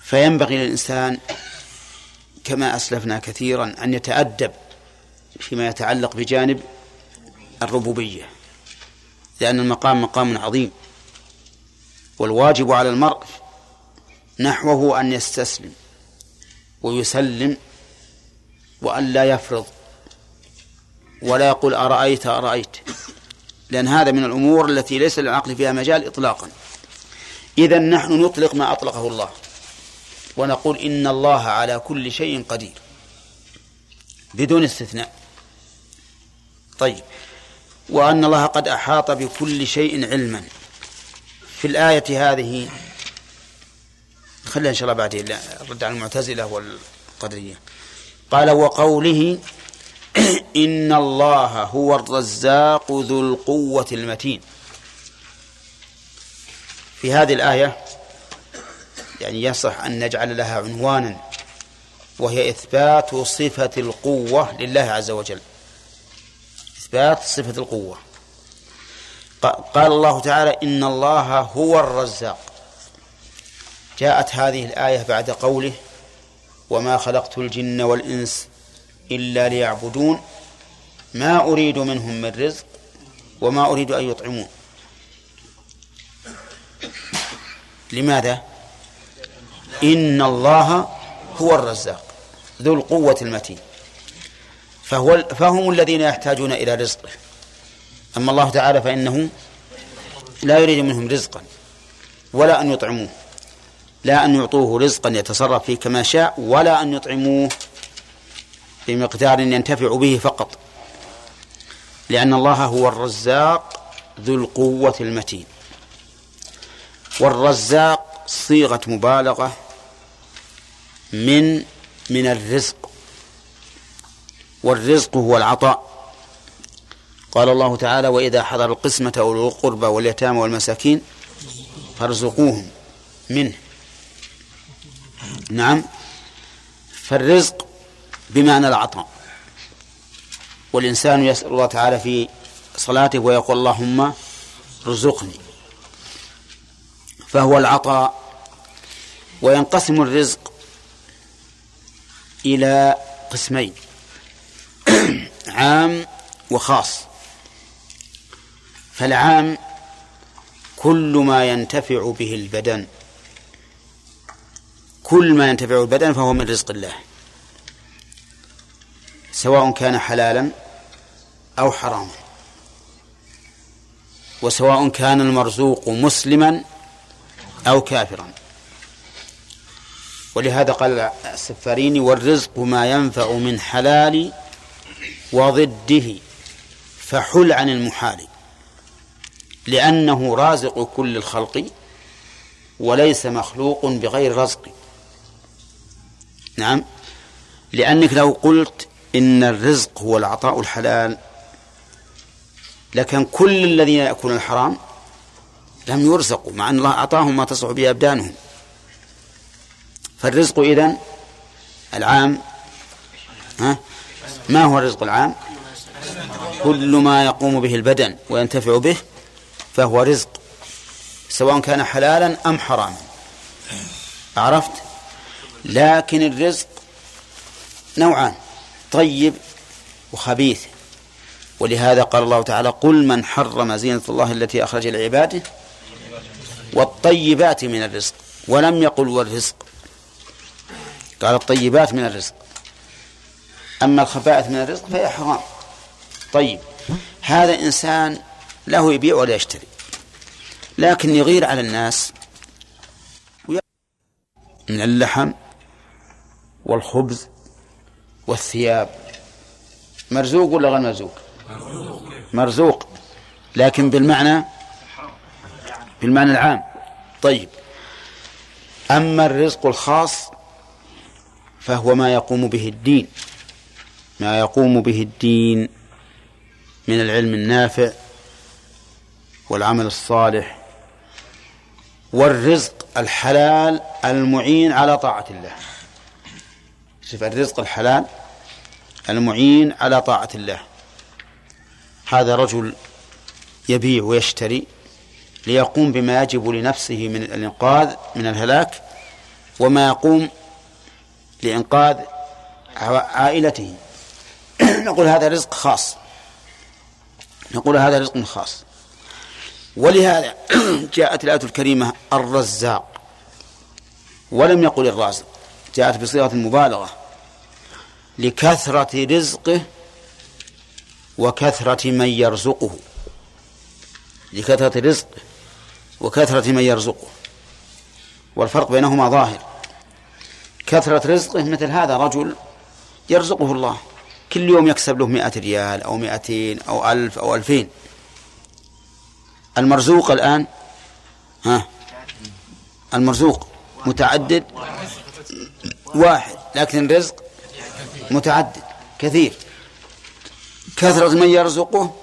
فينبغي للإنسان كما أسلفنا كثيرا أن يتأدب فيما يتعلق بجانب الربوبية لأن المقام مقام عظيم والواجب على المرء نحوه أن يستسلم ويسلم وأن لا يفرض ولا يقول أرأيت أرأيت لأن هذا من الأمور التي ليس للعقل فيها مجال إطلاقا. إذا نحن نطلق ما أطلقه الله ونقول إن الله على كل شيء قدير بدون استثناء. طيب. وأن الله قد أحاط بكل شيء علما. في الآية هذه خلينا إن شاء الله بعدين الرد على المعتزلة والقدرية. قال وقوله [clears throat] إن الله هو الرزاق ذو القوة المتين. في هذه الآية يعني يصح أن نجعل لها عنوانا وهي إثبات صفة القوة لله عز وجل. إثبات صفة القوة. قال الله تعالى إن الله هو الرزاق. جاءت هذه الآية بعد قوله وما خلقت الجن والإنس إلا ليعبدون. ما أريد منهم من رزق وما أريد أن يطعمون. لماذا؟ إن الله هو الرزاق ذو القوة المتين. فهو فهم الذين يحتاجون إلى رزقه أما الله تعالى فإنه لا يريد منهم رزقا ولا أن يطعموه. لا أن يعطوه رزقا يتصرف فيه كما شاء ولا أن يطعموه بمقدار ينتفع به فقط. لأن الله هو الرزاق ذو القوة المتين. والرزاق صيغة مبالغة من من الرزق. والرزق هو العطاء. قال الله تعالى وإذا حضر القسمة أولو القربى واليتامى والمساكين فارزقوهم منه. نعم. فالرزق بمعنى العطاء. والإنسان يسأل الله تعالى في صلاته ويقول اللهم ارزقني. فهو العطاء. وينقسم الرزق إلى قسمين. [coughs] عام وخاص. فالعام كل ما ينتفع به البدن. كل ما ينتفع البدن فهو من رزق الله. سواء كان حلالا أو حراما. وسواء كان المرزوق مسلما أو كافرا. ولهذا قال السفاريني والرزق ما ينفع من حلال وضده فحل عن المحال لأنه رازق كل الخلق وليس مخلوق بغير رزق. نعم لأنك لو قلت إن الرزق هو العطاء الحلال لكن كل الذين يأكلون الحرام لم يرزقوا مع أن الله أعطاهم ما تصلح به أبدانهم. فالرزق إذن العام ها ما هو الرزق العام؟ كل ما يقوم به البدن وينتفع به فهو رزق سواء كان حلالا أم حراما. عرفت؟ لكن الرزق نوعان طيب وخبيث. ولهذا قال الله تعالى قل من حرم زينة الله التي أخرج لعباده والطيبات من الرزق ولم يقل والرزق قال الطيبات من الرزق. أما الخبائث من الرزق فهي حرام. طيب هذا إنسان له يبيع ولا يشتري لكن يغير على الناس من اللحم والخبز والثياب. مرزوق ولا غير مرزوق؟ مرزوق لكن بالمعنى بالمعنى العام. طيب أما الرزق الخاص فهو ما يقوم به الدين. ما يقوم به الدين من العلم النافع والعمل الصالح والرزق الحلال المعين على طاعة الله. شوف الرزق الحلال المعين على طاعة الله. هذا رجل يبيع ويشتري ليقوم بما يجب لنفسه من الإنقاذ من الهلاك وما يقوم لإنقاذ عائلته. نقول هذا رزق خاص. نقول هذا رزق خاص. ولهذا [clears throat] جاءت الآية الكريمة الرزاق. ولم يقل الرازق. جاءت بصيغة المبالغة لكثرة رزقه وكثرة من يرزقه. لكثرة رزقه وكثرة من يرزقه. والفرق بينهما ظاهر. كثرة رزقه مثل هذا رجل يرزقه الله. كل يوم يكسب له مئة ريال أو مئتين أو ألف أو ألفين. المرزوق الآن ها المرزوق متعدد واحد لكن الرزق متعدد كثير. كثرة من يرزقه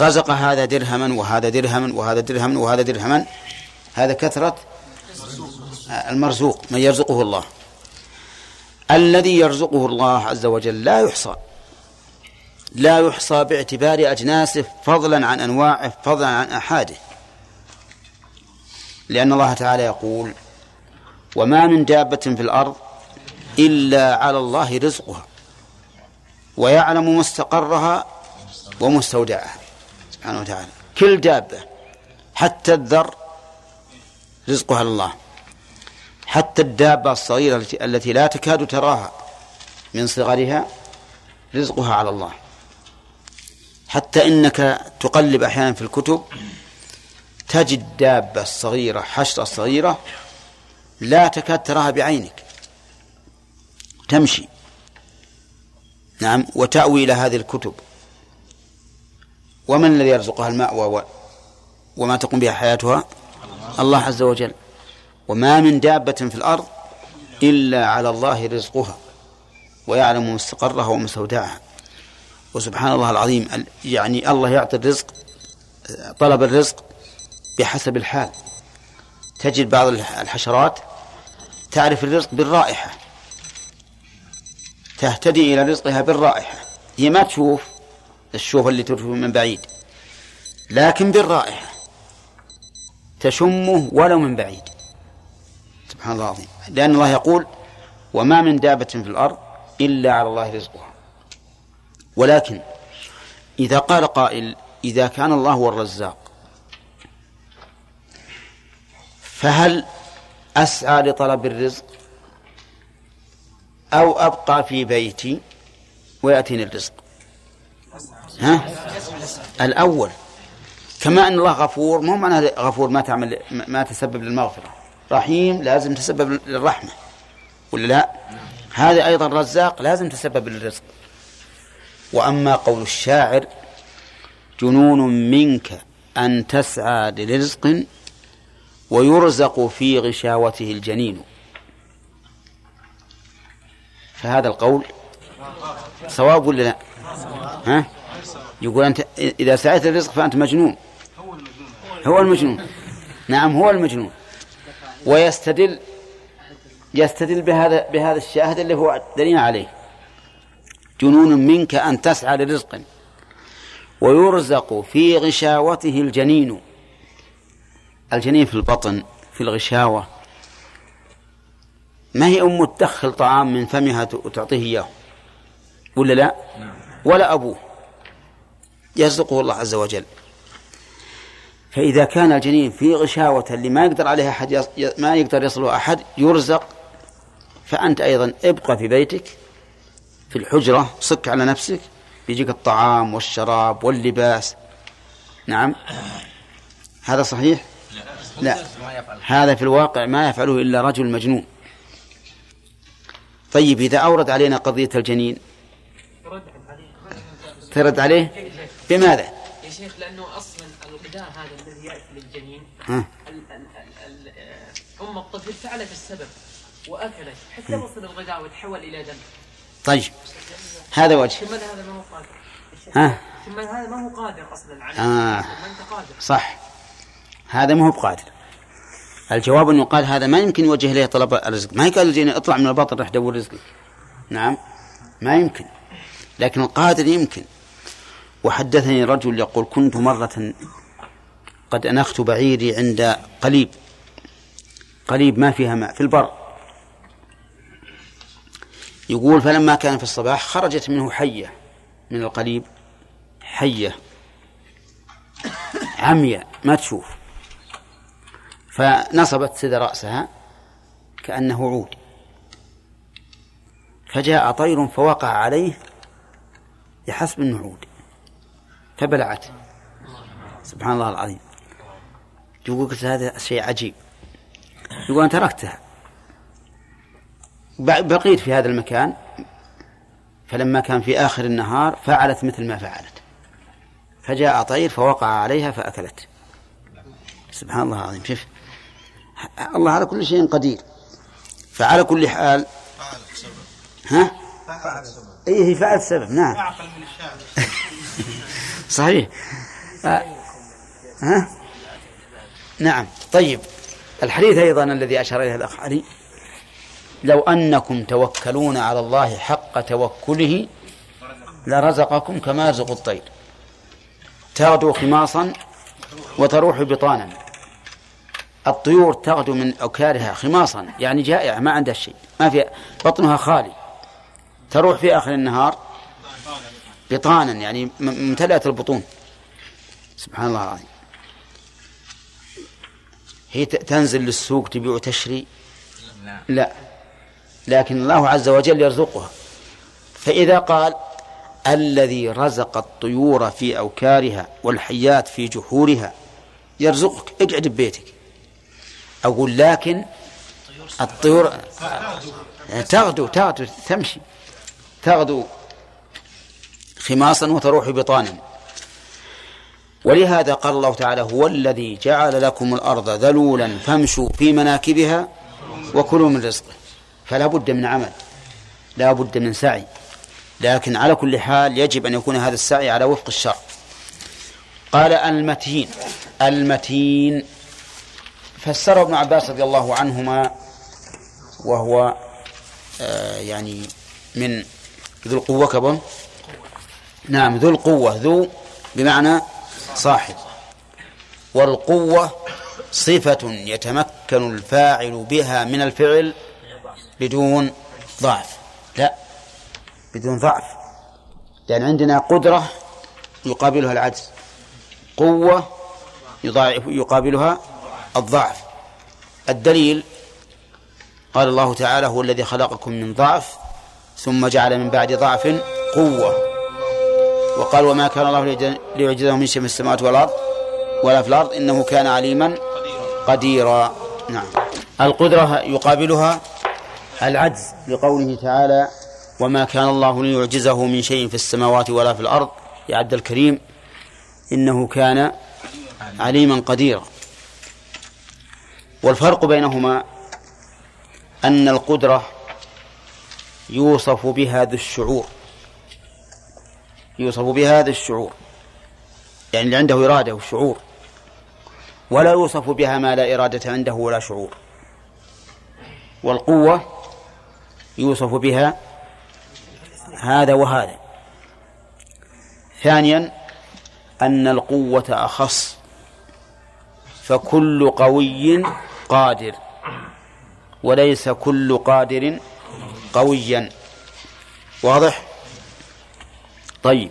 رزق هذا درهما وهذا درهما وهذا درهما وهذا درهما. هذا كثرة المرزوق من يرزقه الله. الذي يرزقه الله عز وجل لا يحصى. لا يحصى باعتبار أجناسه فضلا عن أنواعه فضلا عن أحاده. لأن الله تعالى يقول وما من دابة في الأرض إلا على الله رزقها ويعلم مستقرها ومستودعها. سبحانه وتعالى. كل دابة حتى الذر رزقها الله حتى الدابة الصغيرة التي لا تكاد تراها من صغرها رزقها على الله. حتى إنك تقلب أحيانا في الكتب تجد دابة صغيرة حشرة صغيرة لا تكاد تراها بعينك. تمشي. نعم وتأوي إلى هذه الكتب. ومن الذي يرزقها الماء و... وما تقوم بها حياتها؟ الله عز وجل. وما من دابة في الأرض إلا على الله رزقها ويعلم مستقرها ومستودعها. وسبحان الله العظيم يعني الله يعطي الرزق طلب الرزق بحسب الحال. تجد بعض الحشرات تعرف الرزق بالرائحة تهتدي إلى رزقها بالرائحة. هي ما تشوف الشوف اللي تشوفه من بعيد لكن بالرائحة تشمه ولو من بعيد. سبحان الله العظيم لأن الله يقول وما من دابة في الأرض إلا على الله رزقها. ولكن إذا قال قائل إذا كان الله هو الرزاق فهل أسعى لطلب الرزق أو أبقى في بيتي ويأتيني الرزق؟ ها؟ الأول. كما أن الله غفور مو معنى غفور ما تعمل ما تسبب للمغفرة. رحيم لازم تسبب للرحمة ولا لا؟ هذا أيضا رزاق لازم تسبب للرزق. وأما قول الشاعر جنون منك أن تسعى لرزق ويرزق في غشاوته الجنين. فهذا القول صواب ولا لا؟ ها؟ يقول أنت إذا سعيت الرزق فأنت مجنون. هو المجنون. نعم هو المجنون. ويستدل يستدل بهذا بهذا الشاهد اللي هو دليل عليه. جنون منك أن تسعى لرزق. ويرزق في غشاوته الجنين. الجنين في البطن في الغشاوة. ما هي أم تدخل طعام من فمها وتعطيه إياه؟ ولا لا؟ ولا أبوه. يرزقه الله عز وجل. فإذا كان الجنين في غشاوة اللي ما يقدر عليها أحد ما يقدر يصله أحد يرزق فأنت أيضا ابقى في بيتك في الحجرة صك على نفسك يجيك الطعام والشراب واللباس. نعم. هذا صحيح؟ لا. هذا في الواقع ما يفعله إلا رجل مجنون. طيب إذا أورد علينا قضية الجنين. ترد عليه؟ بماذا؟ يا شيخ لأنه أصلا الغذاء هذا الذي يأتي للجنين ها؟ ال- ال- ال- ال- أم الطفل فعلت السبب وأكلت حتى وصل الغذاء وتحول إلى دم. طيب. هذا وجه. ثم هذا؟ ما هو قادر. ها؟ ثم هذا؟ ما هو قادر أصلا عليه آه. ما أنت قادر. صح. هذا ما هو بقادر الجواب أنه قال هذا ما يمكن يوجه إليه طلب الرزق. ما يقال الجنين اطلع من البطن راح دور رزقك. نعم. ما يمكن. لكن القادر يمكن. وحدثني رجل يقول كنت مرة قد أنخت بعيري عند قليب. قليب ما فيها ماء في البر. يقول فلما كان في الصباح خرجت منه حية من القليب حية. عمياء ما تشوف. فنصبت سد رأسها كأنه عود. فجاء طير فوقع عليه بحسب إنه عود. فبلعته سبحان الله العظيم. يقول قلت هذا شيء عجيب. يقول أنا تركتها. بقيت في هذا المكان فلما كان في آخر النهار فعلت مثل ما فعلت. فجاء طير فوقع عليها فأكلت. سبحان الله العظيم. شوف الله على كل شيء قدير. فعلى كل حال ها؟ اي هي فعلت سبب. نعم. أعقل من الشاعر [laughs] صحيح. آه. ها؟ نعم. طيب الحديث أيضا الذي أشار إليه الأخ علي لو أنكم توكلون على الله حق توكله لرزقكم كما يرزق الطير. تغدو خماصا وتروح بطانا. الطيور تغدو من أوكارها خماصا يعني جائعة ما عندها شيء ما في بطنها خالي. تروح في آخر النهار بطانا يعني ممتلئة البطون. سبحان الله العظيم. هي تنزل للسوق تبيع وتشري؟ لا. لكن الله عز وجل يرزقها. فإذا قال الذي رزق الطيور في أوكارها والحيات في جحورها يرزقك اقعد ببيتك. أقول لكن الطيور تغدو تغدو تمشي. تغدو خماصا وتروح بطانا. ولهذا قال الله تعالى هو الذي جعل لكم الأرض ذلولا فامشوا في مناكبها وكلوا من رزقه. فلا بد من عمل لا بد من سعي. لكن على كل حال يجب أن يكون هذا السعي على وفق الشرع. قال المتين المتين فسره ابن عباس رضي الله عنهما وهو آه يعني من ذو القوة كبر؟ نعم ذو القوة ذو بمعنى صاحب. والقوة صفة يتمكن الفاعل بها من الفعل بدون ضعف. لا بدون ضعف. لأن عندنا قدرة يقابلها العجز. قوة يضاعف يقابلها الضعف. الدليل قال الله تعالى هو الذي خلقكم من ضعف ثم جعل من بعد ضعف قوة. وقال وما كان الله ليعجزه من شيء في السماوات والأرض ولا في الأرض إنه كان عليما قديرا. نعم. القدرة يقابلها العجز لقوله تعالى وما كان الله ليعجزه من شيء في السماوات ولا في الأرض. يا عبد الكريم إنه كان عليما قديرا. والفرق بينهما أن القدرة يوصف بها ذو الشعور. يوصف بها ذو الشعور. يعني اللي عنده إرادة وشعور. ولا يوصف بها ما لا إرادة عنده ولا شعور. والقوة يوصف بها هذا وهذا. ثانيا أن القوة أخص. فكل قوي قادر. وليس كل قادر قويا. واضح؟ طيب.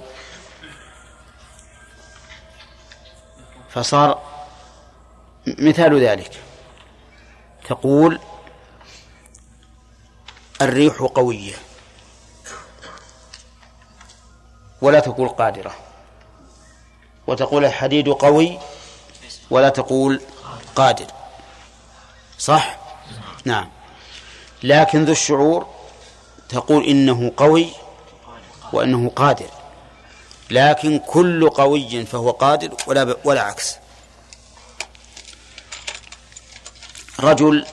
فصار مثال ذلك. تقول الريح قوية. ولا تقول قادرة. وتقول الحديد قوي. ولا تقول قادر. صح؟ نعم. لكن ذو الشعور تقول إنه قوي وإنه قادر. لكن كل قوي فهو قادر ولا ولا عكس. رجل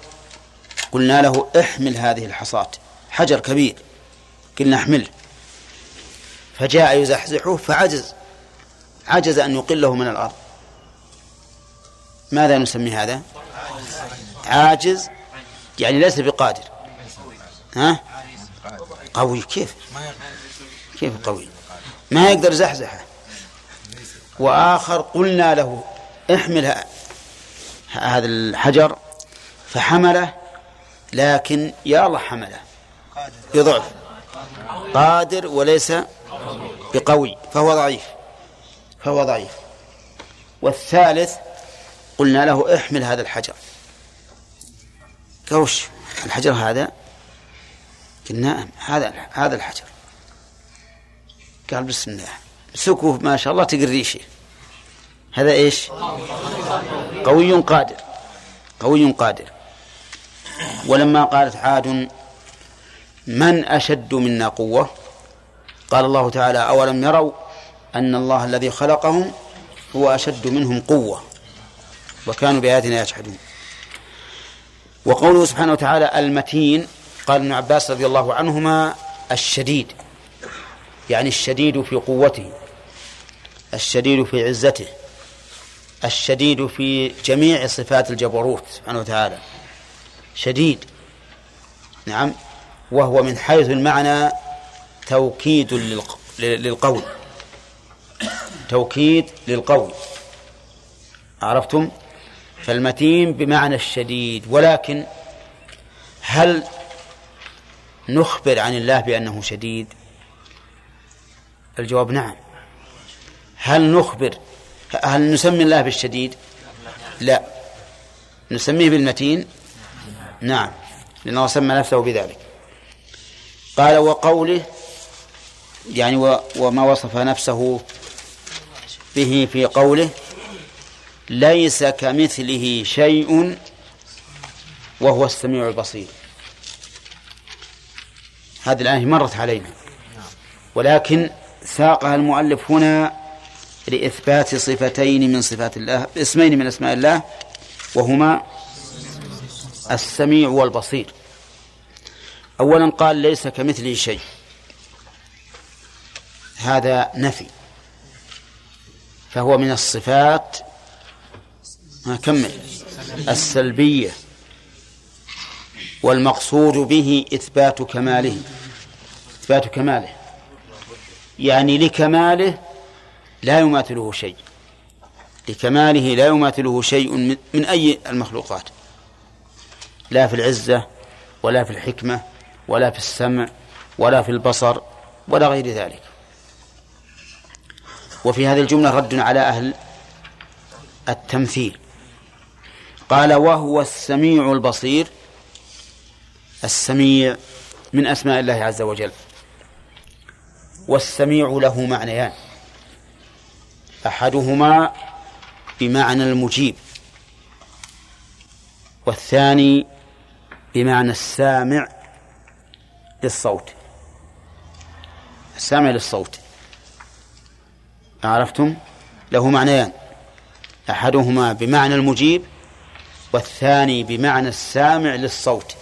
قلنا له احمل هذه الحصاة حجر كبير قلنا احمله فجاء يزحزحه فعجز عجز أن يقله من الأرض. ماذا نسمي هذا؟ عاجز يعني ليس بقادر. ها؟ قوي كيف؟ كيف قوي؟ ما يقدر يزحزحه. وآخر قلنا له احمل هذا الحجر فحمله لكن يا الله حمله. بضعف قادر وليس بقوي فهو ضعيف. فهو ضعيف. والثالث قلنا له احمل هذا الحجر. كوش الحجر هذا؟ قلنا نعم هذا هذا الحجر. قال بسم الله. سكوه ما شاء الله تقريشه هذا إيش؟ قوي قادر. قوي قادر. ولما قالت عاد من أشد منا قوة؟ قال الله تعالى أولم يروا أن الله الذي خلقهم هو أشد منهم قوة؟ وكانوا بآياتنا يجحدون. وقوله سبحانه وتعالى المتين قال ابن عباس رضي الله عنهما الشديد. يعني الشديد في قوته الشديد في عزته الشديد في جميع صفات الجبروت سبحانه وتعالى. شديد نعم وهو من حيث المعنى توكيد للقول. توكيد للقول. عرفتم؟ فالمتين بمعنى الشديد. ولكن هل نخبر عن الله بأنه شديد؟ الجواب نعم. هل نخبر هل نسمي الله بالشديد؟ لا. نسميه بالمتين؟ نعم. لأنه سمى نفسه بذلك. قال وقوله يعني وما وصف نفسه به في قوله ليس كمثله شيء وهو السميع البصير. هذه الآية مرت علينا. ولكن ساقها المؤلف هنا لإثبات صفتين من صفات الله اسمين من أسماء الله وهما السميع والبصير. أولا قال ليس كمثله شيء. هذا نفي. فهو من الصفات ما كمل السلبية والمقصود به إثبات كماله. إثبات كماله. يعني لكماله لا يماثله شيء. لكماله لا يماثله شيء من- أي المخلوقات. لا في العزة ولا في الحكمة ولا في السمع ولا في البصر ولا غير ذلك. وفي هذه الجملة رد على أهل التمثيل. قال وهو السميع البصير. السميع من أسماء الله عز وجل. والسميع له معنيان. أحدهما بمعنى المجيب والثاني بمعنى السامع للصوت. السامع للصوت. عرفتم؟ له معنيان. أحدهما بمعنى المجيب والثاني بمعنى السامع للصوت.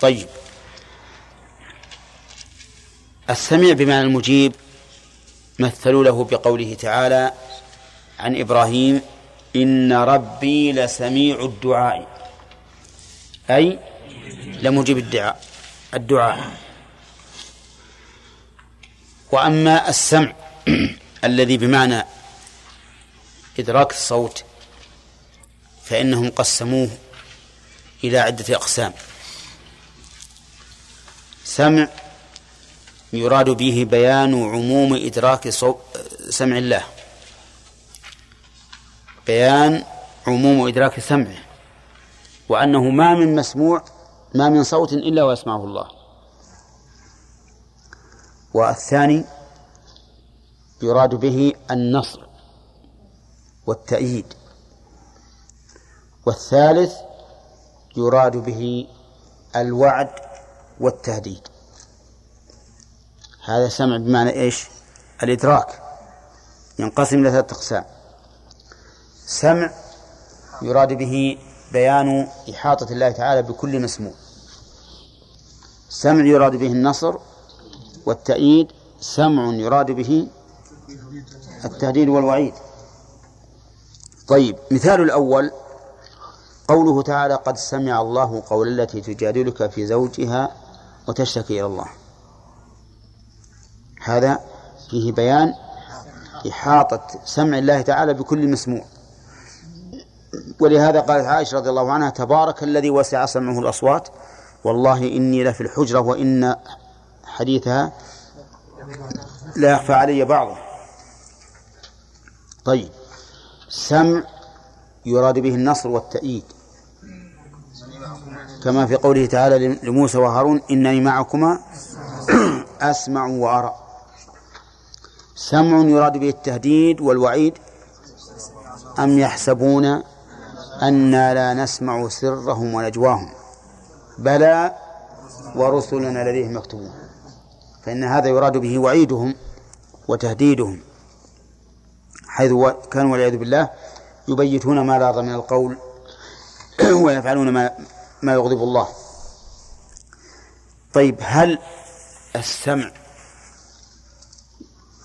طيب. السميع بمعنى المجيب مثلوا له بقوله تعالى عن إبراهيم إن ربي لسميع الدعاء. أي لمجيب الدعاء الدعاء. وأما السمع [clears throat] الذي بمعنى إدراك الصوت فإنهم قسموه إلى عدة أقسام. سمع يراد به بيان عموم إدراك. سمع الله. بيان عموم إدراك سمعه وأنه ما من مسموع ما من صوت إلا ويسمعه الله. والثاني يراد به النصر والتأييد. والثالث يراد به الوعد والتهديد. هذا سمع بمعنى إيش؟ الإدراك. ينقسم إلى ثلاثة أقسام. سمع يراد به بيان إحاطة الله تعالى بكل مسموع سمع يراد به النصر والتأييد. سمع يراد به التهديد والوعيد. طيب مثال الأول. قوله تعالى قد سمع الله قول التي تجادلك في زوجها وتشتكي إلى الله. هذا فيه بيان إحاطة سمع الله تعالى بكل مسموع. ولهذا قالت عائشة رضي الله عنها تبارك الذي وسع سمعه الأصوات. والله إني لفي الحجرة وإن حديثها لا يخفى علي بعضه. طيب سمع يراد به النصر والتأييد. كما في قوله تعالى لموسى وهارون إنني معكما أسمع وأرى. سمع يراد به التهديد والوعيد أم يحسبون أنا لا نسمع سرهم ونجواهم؟ بلى ورسلنا لديهم مكتوبون فإن هذا يراد به وعيدهم وتهديدهم حيث كانوا والعياذ بالله يبيتون ما لا من القول [clears throat] ويفعلون ما ما يغضب الله. طيب هل السمع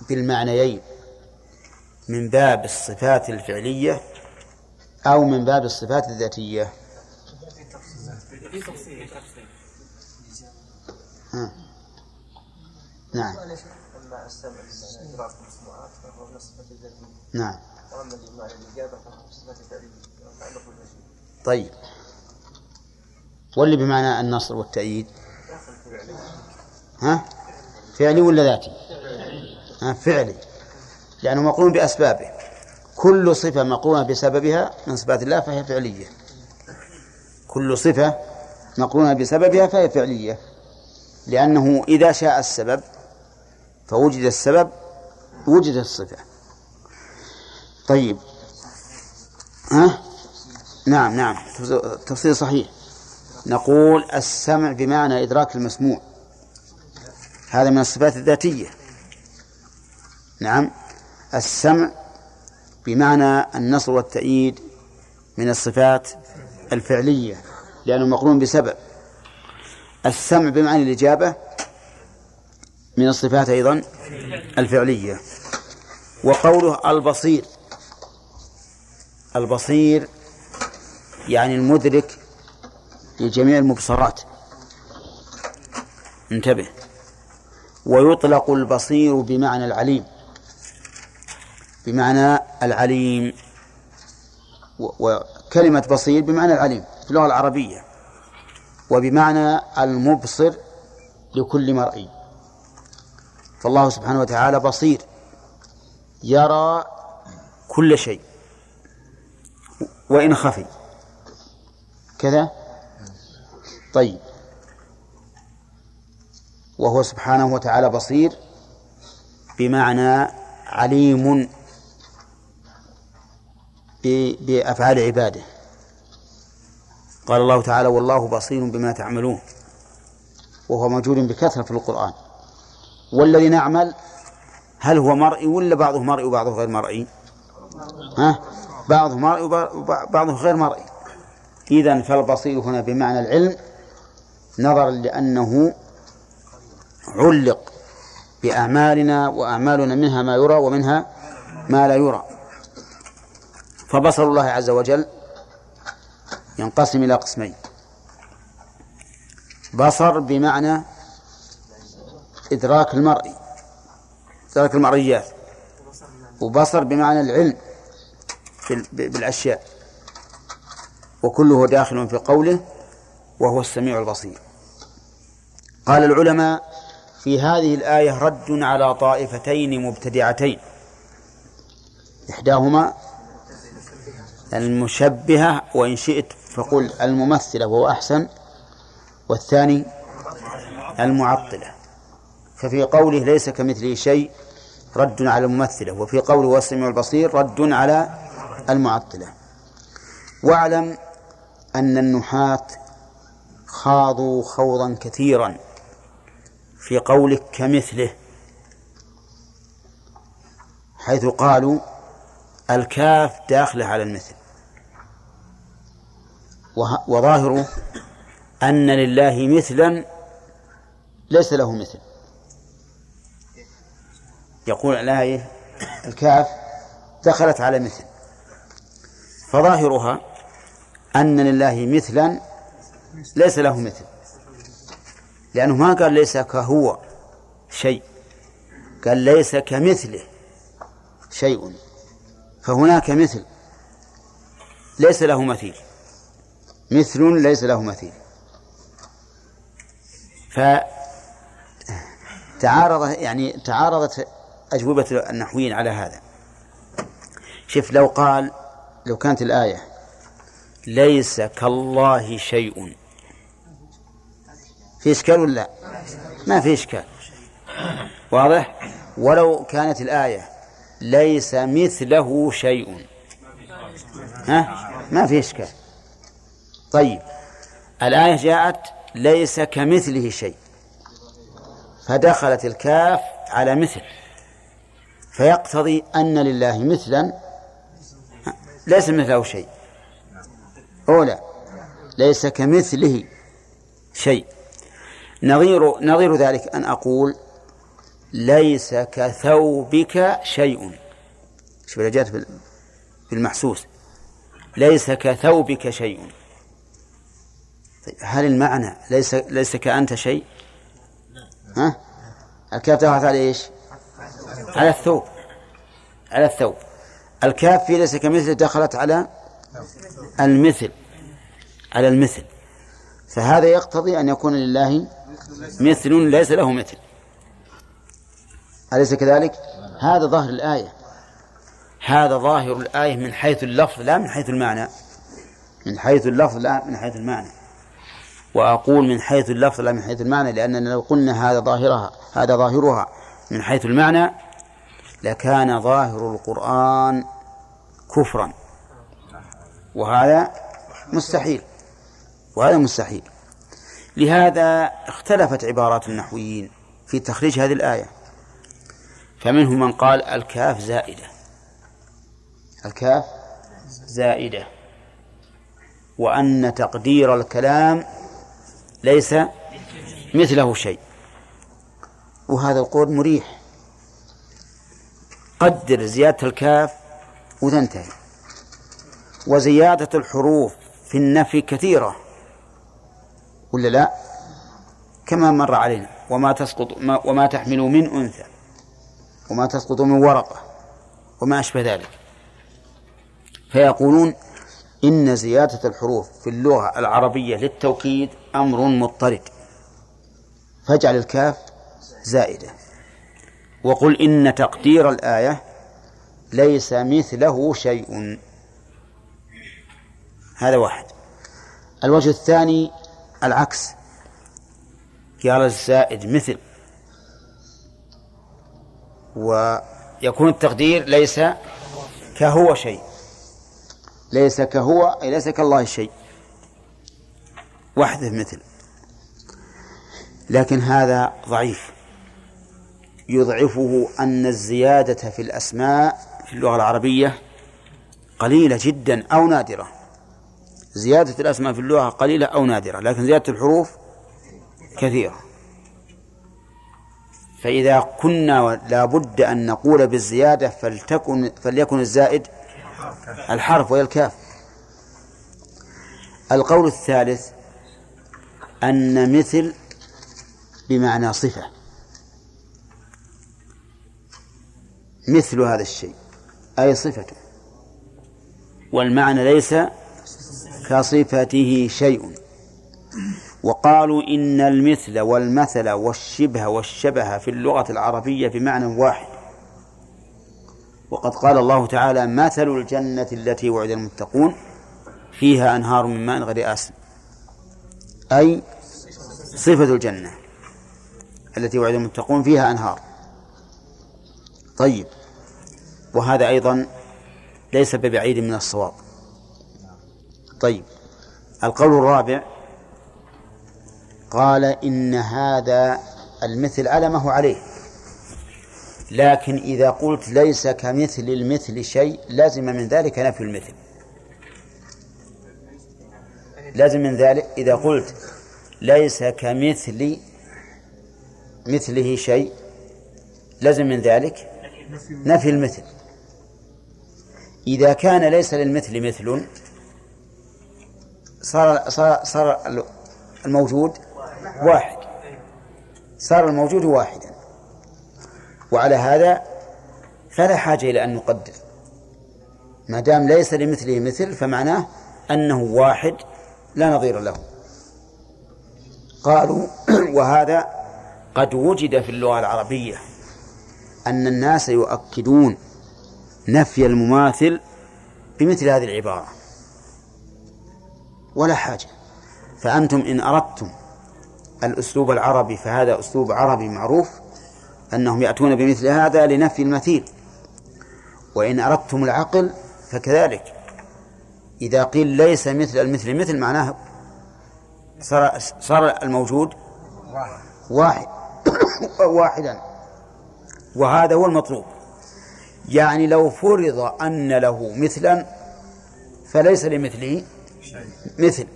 بالمعنيين من باب الصفات الفعلية أو من باب الصفات الذاتية. ها. نعم. نعم. طيب. واللي بمعنى النصر والتأييد. ها؟ فعلي ولا ذاتي؟ فعلي لأنه مقرون بأسبابه. كل صفة مقرونة بسببها من صفات الله فهي فعلية. كل صفة مقرونة بسببها فهي فعلية. لأنه إذا شاء السبب فوجد السبب وجدت الصفة. طيب. ها؟ نعم نعم. تفصيل صحيح. نقول السمع بمعنى إدراك المسموع. هذا من الصفات الذاتية. نعم. السمع بمعنى النصر والتأييد من الصفات الفعلية لأنه مقرون بسبب. السمع بمعنى الإجابة من الصفات أيضا الفعلية. وقوله البصير البصير يعني المدرك لجميع المبصرات. انتبه. ويطلق البصير بمعنى العليم. بمعنى العليم. وكلمة بصير بمعنى العليم في اللغة العربية. وبمعنى المبصر لكل مرئي فالله سبحانه وتعالى بصير. يرى كل شيء. وإن خفي. كذا؟ طيب. وهو سبحانه وتعالى بصير. بمعنى عليم. بأفعال عباده. قال الله تعالى والله بصير بما تعملون وهو موجود بكثرة في القرآن. والذي نعمل هل هو مرئي ولا بعضه مرئي وبعضه غير مرئي ها؟ بعضه مرئي وبعضه غير مرئي إذا فالبصير هنا بمعنى العلم نظرا لأنه علق بأعمالنا وأعمالنا منها ما يرى ومنها ما لا يرى. فبصر الله عز وجل ينقسم إلى قسمين. بصر بمعنى إدراك المرئي إدراك المرئيات. وبصر بمعنى العلم بالأشياء. وكله داخل في قوله وهو السميع البصير. قال العلماء في هذه الآية رد على طائفتين مبتدعتين. إحداهما المشبهة وإن شئت فقل الممثلة وهو أحسن والثاني المعطلة. ففي قوله ليس كمثله شيء رد على الممثلة وفي قوله والسميع البصير رد على المعطلة. واعلم أن النحاة خاضوا خوضا كثيرا في قولك كمثله حيث قالوا الكاف داخلة على المثل. وظاهره أن لله مثلا ليس له مثل. يقول الآية الكاف دخلت على مثل. فظاهرها أن لله مثلا ليس له مثل. لأنه ما قال ليس كهو شيء قال ليس كمثله شيء. فهناك مثل ليس له مثيل. مثل ليس له مثيل. فتعارض يعني تعارضت أجوبة النحويين على هذا. شوف لو قال لو كانت الآية ليس كالله شيء. في إشكال ولا ما في إشكال. واضح؟ ولو كانت الآية ليس مثله شيء. ها؟ ما في إشكال. طيب الآية جاءت ليس كمثله شيء فدخلت الكاف على مثل فيقتضي أن لله مثلا ليس مثله شيء. أولى ليس كمثله شيء. نظير نظير ذلك أن أقول ليس كثوبك شيء. شوف جاءت بالمحسوس ليس كثوبك شيء. طيب هل المعنى ليس ليس كأنت شيء؟ ها؟ الكاف دخلت على إيش؟ على الثوب على الثوب الكاف في ليس كمثل دخلت على المثل على المثل فهذا يقتضي أن يكون لله مثل ليس له مثل أليس كذلك؟ هذا ظاهر الآية هذا ظاهر الآية من حيث اللفظ لا من حيث المعنى من حيث اللفظ لا من حيث المعنى وأقول من حيث اللفظ لا من حيث المعنى لأننا لو قلنا هذا ظاهرها هذا ظاهرها من حيث المعنى لكان ظاهر القرآن كفرا. وهذا مستحيل وهذا مستحيل. لهذا اختلفت عبارات النحويين في تخريج هذه الآية. فمنهم من قال الكاف زائدة. الكاف زائدة. وأن تقدير الكلام ليس مثله شيء. وهذا القول مريح. قدر زيادة الكاف وتنتهي وزيادة الحروف في النفي كثيرة. ولا لا؟ كما مر علينا. وما تسقط وما تحمل من أنثى. وما تسقط من ورقة. وما أشبه ذلك. فيقولون إن زيادة الحروف في اللغة العربية للتوكيد أمر مضطرد. فاجعل الكاف زائدة. وقل إن تقدير الآية ليس مثله شيء. هذا واحد. الوجه الثاني العكس. قال الزائد مثل. ويكون التقدير ليس كهو شيء. ليس كهو أي ليس كالله شيء. وحده مثل. لكن هذا ضعيف. يضعفه أن الزيادة في الأسماء في اللغة العربية قليلة جدا أو نادرة. زيادة الأسماء في اللغة قليلة أو نادرة لكن زيادة الحروف كثيرة. فإذا كنا لابد أن نقول بالزيادة فلتكن فليكن الزائد الحرف وهي الكاف. القول الثالث أن مثل بمعنى صفة. مثل هذا الشيء أي صفته والمعنى ليس كصفته شيء. وقالوا إن المثل والمثل والشبه والشبه في اللغة العربية بمعنى واحد. وقد قال الله تعالى مثل الجنة التي وعد المتقون فيها أنهار من ماء غير آسن. أي صفة الجنة التي وعد المتقون فيها أنهار. طيب. وهذا أيضا ليس ببعيد من الصواب. طيب. القول الرابع قال إن هذا المثل على ما هو عليه. لكن إذا قلت ليس كمثل المثل شيء لازم من ذلك نفي المثل. لازم من ذلك إذا قلت ليس كمثل مثله شيء لازم من ذلك نفي المثل. إذا كان ليس للمثل مثل صار صار صار الموجود واحد. صار الموجود واحدا وعلى هذا فلا حاجة إلى أن نقدر. ما دام ليس لمثله مثل فمعناه أنه واحد لا نظير له. قالوا [clears throat] وهذا قد وجد في اللغة العربية أن الناس يؤكدون نفي المماثل بمثل هذه العبارة. ولا حاجة. فأنتم إن أردتم الأسلوب العربي فهذا أسلوب عربي معروف أنهم يأتون بمثل هذا لنفي المثيل. وإن أردتم العقل فكذلك. إذا قيل ليس مثل المثل مثل معناه صار صار الموجود واحد. [coughs] واحدا. وهذا هو المطلوب. يعني لو فرض أن له مثلا فليس لمثله مثل.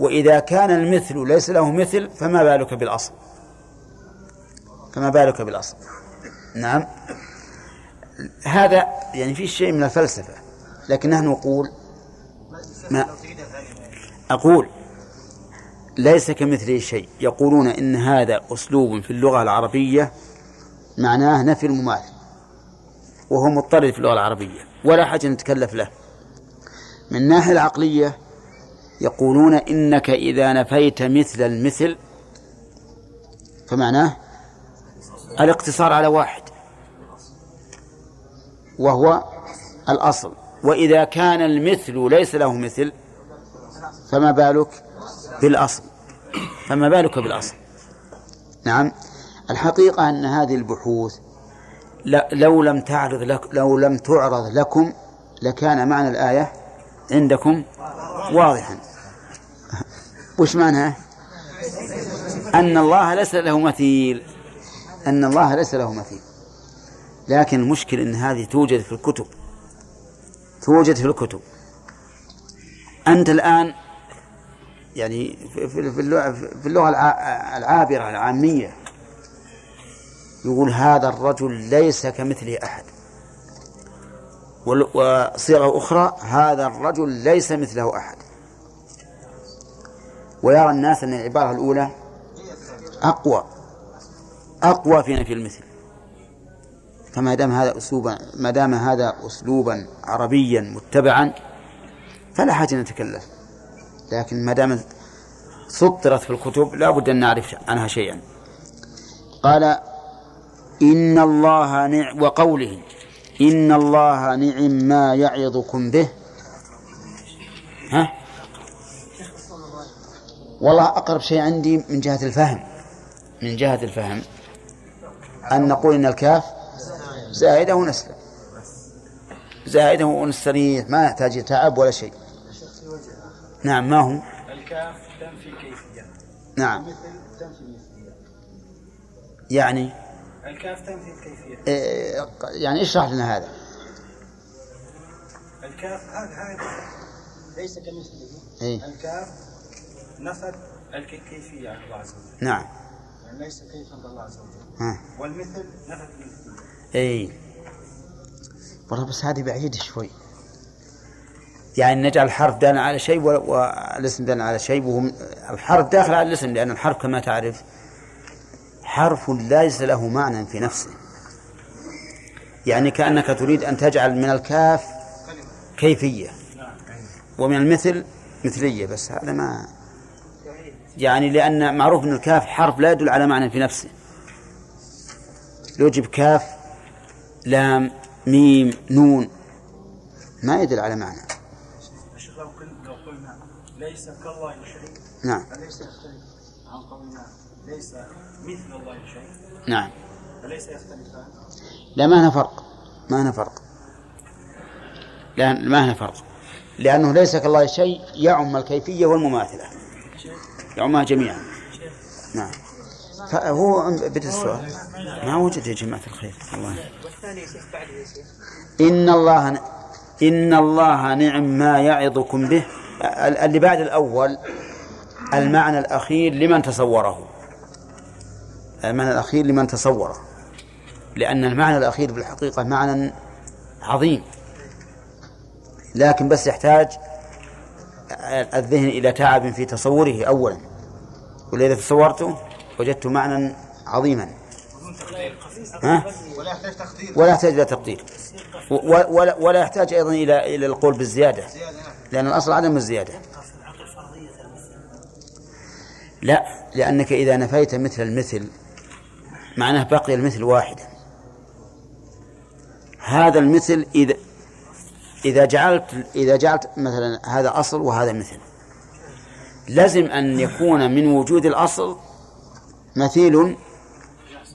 وإذا كان المثل ليس له مثل فما بالك بالأصل؟ فما بالك بالأصل. نعم. هذا يعني في شيء من الفلسفة لكن نحن نقول ما أقول ليس كمثله شيء. يقولون إن هذا أسلوب في اللغة العربية معناه نفي المماثل وهو مضطرد في اللغة العربية ولا حاجة نتكلف له. من الناحية العقلية يقولون إنك إذا نفيت مثل المثل فمعناه الاقتصار على واحد. وهو الأصل. وإذا كان المثل ليس له مثل فما بالك؟ بالأصل. فما بالك بالأصل؟ نعم. الحقيقة أن هذه البحوث لو لم تعرض لك لو لم تعرض لكم لكان معنى الآية عندكم واضحا. وش معناها؟ أن الله ليس له مثيل. أن الله ليس له مثيل. لكن المشكل أن هذه توجد في الكتب. توجد في الكتب. أنت الآن يعني في اللغة, العابرة العامية يقول هذا الرجل ليس كمثله أحد. وصيغة أخرى هذا الرجل ليس مثله أحد. ويرى الناس أن العبارة الأولى أقوى. أقوى في نفي المثل. فما دام هذا أسلوبا ما دام هذا أسلوبا عربيا متبعا فلا حاجة نتكلف لكن ما دام سطرت في الكتب لا بد أن نعرف عنها شيئا. قال إن الله نعم وقوله إن الله نعم ما يعظكم به. ها؟ والله أقرب شيء عندي من جهة الفهم من جهة الفهم. أن نقول إن الكاف زائدة ونسلم زائدة ونستريح ما يحتاج تعب ولا شيء. نعم ما هو؟ الكاف تنفي كيفية. نعم. يعني؟ الكاف تنفي الكيفية. إيه، يعني اشرح لنا هذا. الكاف هذا هذا ليس كمثله. إيه. الكاف نفت الكيفية عن الله عز وجل. نعم. يعني ليس كيفا لله عز وجل. ها. والمثل نفت المثلية اي والله بس هذه بعيدة شوي. يعني نجعل الحرف دالا على شيء وال- والاسم دالا على شيء وهو الحرف داخل على الاسم لأن الحرف كما تعرف حرف ليس له معنى في نفسه. يعني كأنك تريد أن تجعل من الكاف كيفية. ومن المثل مثلية بس هذا ما يعني لأن معروف أن الكاف حرف لا يدل على معنى في نفسه. لو جيب كاف لام ميم نون. ما يدل على معنى. لو قلنا ليس كالله شيء نعم. أليس يختلف عن قولنا ليس مثل الله شيء. نعم. أليس يختلفان؟ لا ما هنا فرق. ما هنا فرق. لا ما هنا فرق. لأنه ليس كالله شيء يعم الكيفية والمماثلة. يعمها جميعا. نعم. فهو بدأ السؤال ما وجد يا جماعة الخير الله إن الله إن الله نعم ما يعظكم به. ال- اللي بعد الأول المعنى الأخير لمن تصوره. المعنى الأخير لمن تصوره. لأن المعنى الأخير بالحقيقة معنى عظيم. لكن بس يحتاج الذهن إلى تعب في تصوره أولا. ولذا تصورته وجدت معنى عظيما. ها؟ ولا يحتاج تقدير ولا يحتاج إلى تقدير. ولا, ولا يحتاج أيضا إلى إلى القول بالزيادة. لأن الأصل عدم الزيادة. لا لأنك إذا نفيت مثل المثل معناه بقي المثل واحدا هذا المثل إذا إذا جعلت إذا جعلت مثلا هذا أصل وهذا مثل. لازم أن يكون من وجود الأصل مثيل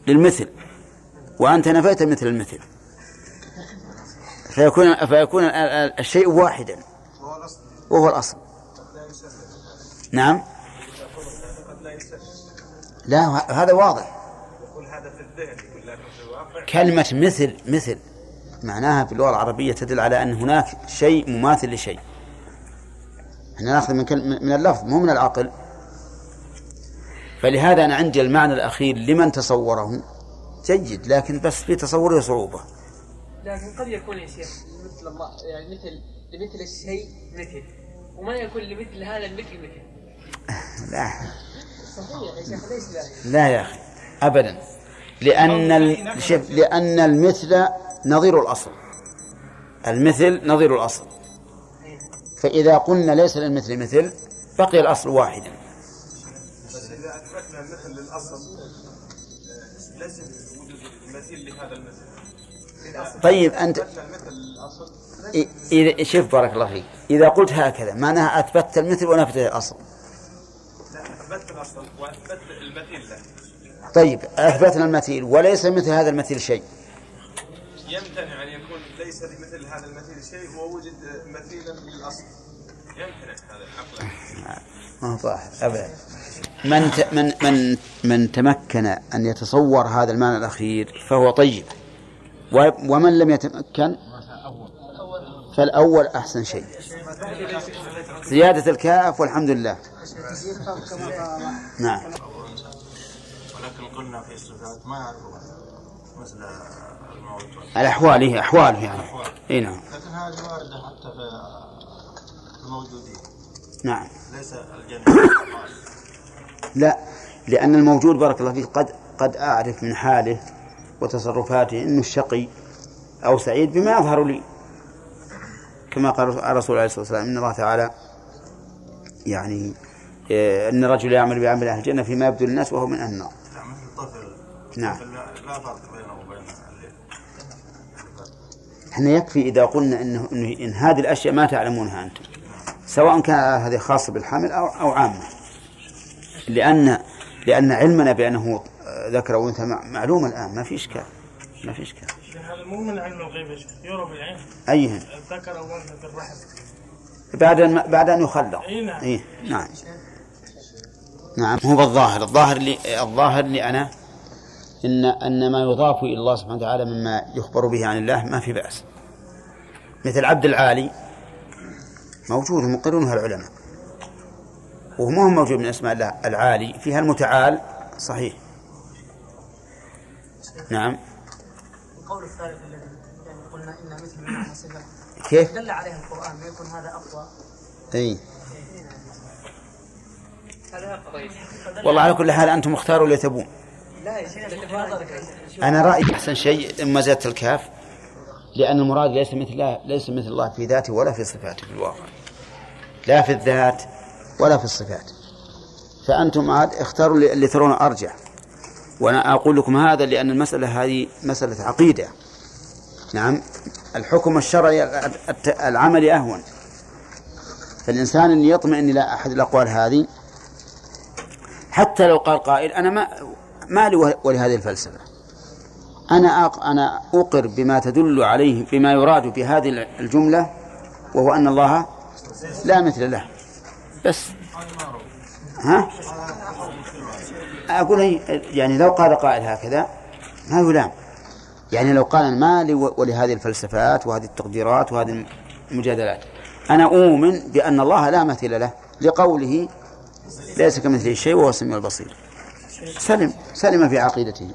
للمثل وأنت نفيت مثل المثل. فيكون فيكون ال- ال- الشيء واحدا. وهو الأصل. نعم. لا هذا واضح. كلمة مثل مثل معناها في اللغة العربية تدل على أن هناك شيء مماثل لشيء. إحنا نأخذ من من اللفظ مو من العقل. فلهذا أنا عندي المعنى الأخير لمن تصوره. جيد لكن بس في تصوره صعوبة. لكن قد يكون يا شيخ مثل الله يعني مثل لمثل الشيء مثل. وما يكون لمثل هذا المثل مثل. [laughs] لا. صحيح يا شيخ ليس لا؟ لا يا أخي أبدا. لأن ال... شوف لأن المثل نظير الأصل. المثل نظير الأصل. فإذا قلنا ليس للمثل مثل بقي الأصل واحدا. بس إذا اثبتنا المثل للأصل آه، لازم وجود مثيل لهذا المثل. طيب أنت إذا شوف بارك الله فيك. إذا قلت هكذا معناها أثبتت المثل ونفت الأصل. لا اثبتنا ثبت الأصل واثبت المثيل له. طيب أثبتنا المثيل وليس مثل هذا المثيل شيء. يمتنع أن يكون ليس لمثل هذا المثيل شيء ووجد مثيلا للأصل. يمتنع هذا عقلا ما هو صح أبدا. من ت... من من من تمكن أن يتصور هذا المعنى الأخير فهو طيب. و... ومن لم يتمكن فالأول أحسن شيء. زيادة الكاف والحمد لله. نعم. ولكن قلنا في الصفات ما مثل الموت. الأحوال هي أحواله يعني. إي نعم. لكن هذه واردة حتى في الموجودين. نعم. ليس الجميع. لا لأن الموجود بارك الله فيك قد قد أعرف من حاله وتصرفاته أنه شقي أو سعيد بما يظهر لي. كما قال الرسول عليه الصلاة والسلام إن الله تعالى يعني إيه، أن الرجل يعمل بعمل أهل الجنة فيما يبدو للناس وهو من أهل النار. نعم. لا فرق بينه وبين إحنا يكفي إذا قلنا إنه إن هذه الأشياء ما تعلمونها أنتم سواء كان هذه خاصة بالحمل أو أو عامة. لأن لأن علمنا بأنه ذكر وأنثى مع- معلوم الآن ما في إشكال ما في إشكال. هذا مو من علم الغيب يرى بالعين أيهن الذكر أو الانثى في الرحم. بعد أن بعد أن يخلق. إي نعم. إيه نعم. نعم هو بالظاهر الظاهر لي الظاهر لي أنا إن أن ما يضاف إلى الله سبحانه وتعالى مما يخبر به عن الله ما في بأس. مثل عبد العالي موجود مقرونها العلماء وهو ما هو موجود من أسماء الله العالي فيها المتعال صحيح. نعم. القول الثالث الذي يعني قلنا انها مثل معنى صفه كيف؟ دل عليها القرآن ما يكون هذا أقوى. قضية والله على كل حال أنتم اختاروا اللي تبون. لا أنا رأيي أحسن شيء ما زادت الكاف لأن المراد ليس مثل الله ليس مثل الله في ذاته ولا في صفاته في الواقع. لا في الذات ولا في الصفات. فأنتم عاد اختاروا اللي ترون أرجح وأنا أقول لكم هذا لأن المسألة هذه مسألة عقيدة. نعم. الحكم الشرعي العملي أهون. فالإنسان اللي يطمئن إلى أحد الأقوال هذه حتى لو قال قائل أنا ما ما لي ولهذه الفلسفة. أنا. أنا أقر بما تدل عليه بما يراد بهذه الجملة وهو أن الله لا مثل له. بس. ها؟ أقول هي- يعني لو قال قائل هكذا ما يلام يعني لو قال ما لي ولهذه الفلسفات وهذه التقديرات وهذه المجادلات. أنا أؤمن بأن الله لا مثل له لقوله ليس كمثله شيء وهو السميع البصير. سلم سلم في عقيدته.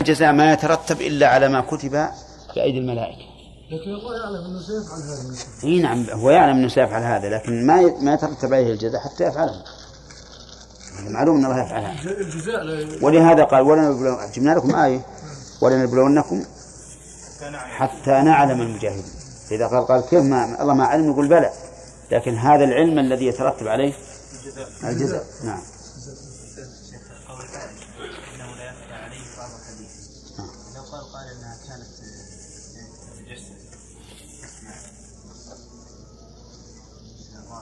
الجزاء ما يترتب إلا على ما كتب بأيدي الملائكة. لكن الله يعلم أنه سيفعل هذا. إي نعم هو يعلم أنه سيفعل هذا لكن ما ي- ما يترتب عليه الجزاء حتى يفعله. معلوم أن الله يفعلها الجزاء لا ولهذا قال ولنبلو جبنا لكم آية. ولنبلونكم حتى نعلم المجاهدين. إذا قال قال كيف ما الله ما علم نقول بلى. لكن هذا العلم الذي يترتب عليه الجزاء. نعم. إنه لا يخفى عليه بعض الحديث. لو قال قال إنها كانت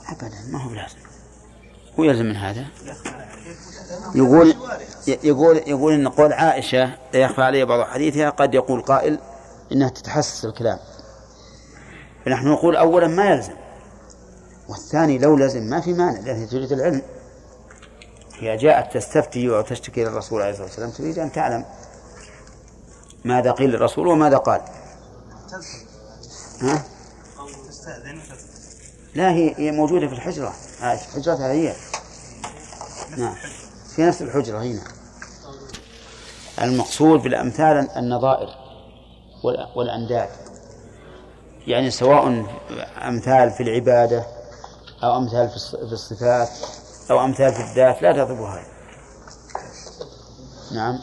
أبدا ما هو بلازم. هو يلزم من هذا. يقول يقول يقول إن قول عائشة لا يخفى علي بعض حديثها قد يقول قائل إنها تتحسس الكلام. فنحن نقول اولا ما يلزم والثاني لو لزم ما في مانع لأنها تريد العلم. هي جاءت تستفتي وتشتكي للرسول عليه الصلاة والسلام تريد أن تعلم ماذا قيل للرسول وماذا قال. ها؟ تستأذن لا هي هي موجودة في الحجرة. آه، حجرتها هي. نعم. في نفس الحجرة هنا. المقصود بالأمثال النظائر وال- والأنداد. يعني سواء أمثال في العبادة أو أمثال في الص- في الصفات أو أمثال في الذات لا تضرب هذا نعم.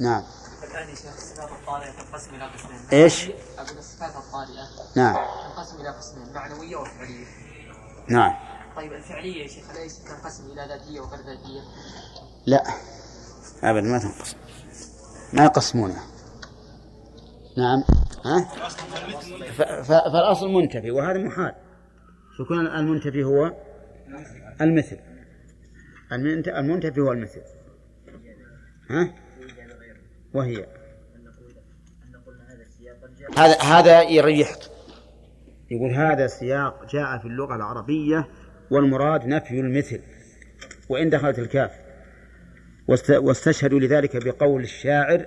نعم. الآن يا شيخ الصفات الطارئة تنقسم إلى قسمين إيش؟ أقول الصفات الطارئة نعم. تنقسم إلى قسمين معنوية وفعلية نعم. طيب الفعلية يا شيخ أليس تنقسم إلى ذاتية وغير ذاتية؟ لا. أبدا ما تنقسم. ما يقسمونها نعم. ها؟ فالأصل منتفي وهذا محال. يكون المنتفي هو المثل. المنت- المنتفي هو المثل. ها؟ وهي. هذا هذا يريحك يقول هذا سياق جاء في اللغة العربية والمراد نفي المثل. وإن دخلت الكاف. واست- واستشهدوا لذلك بقول الشاعر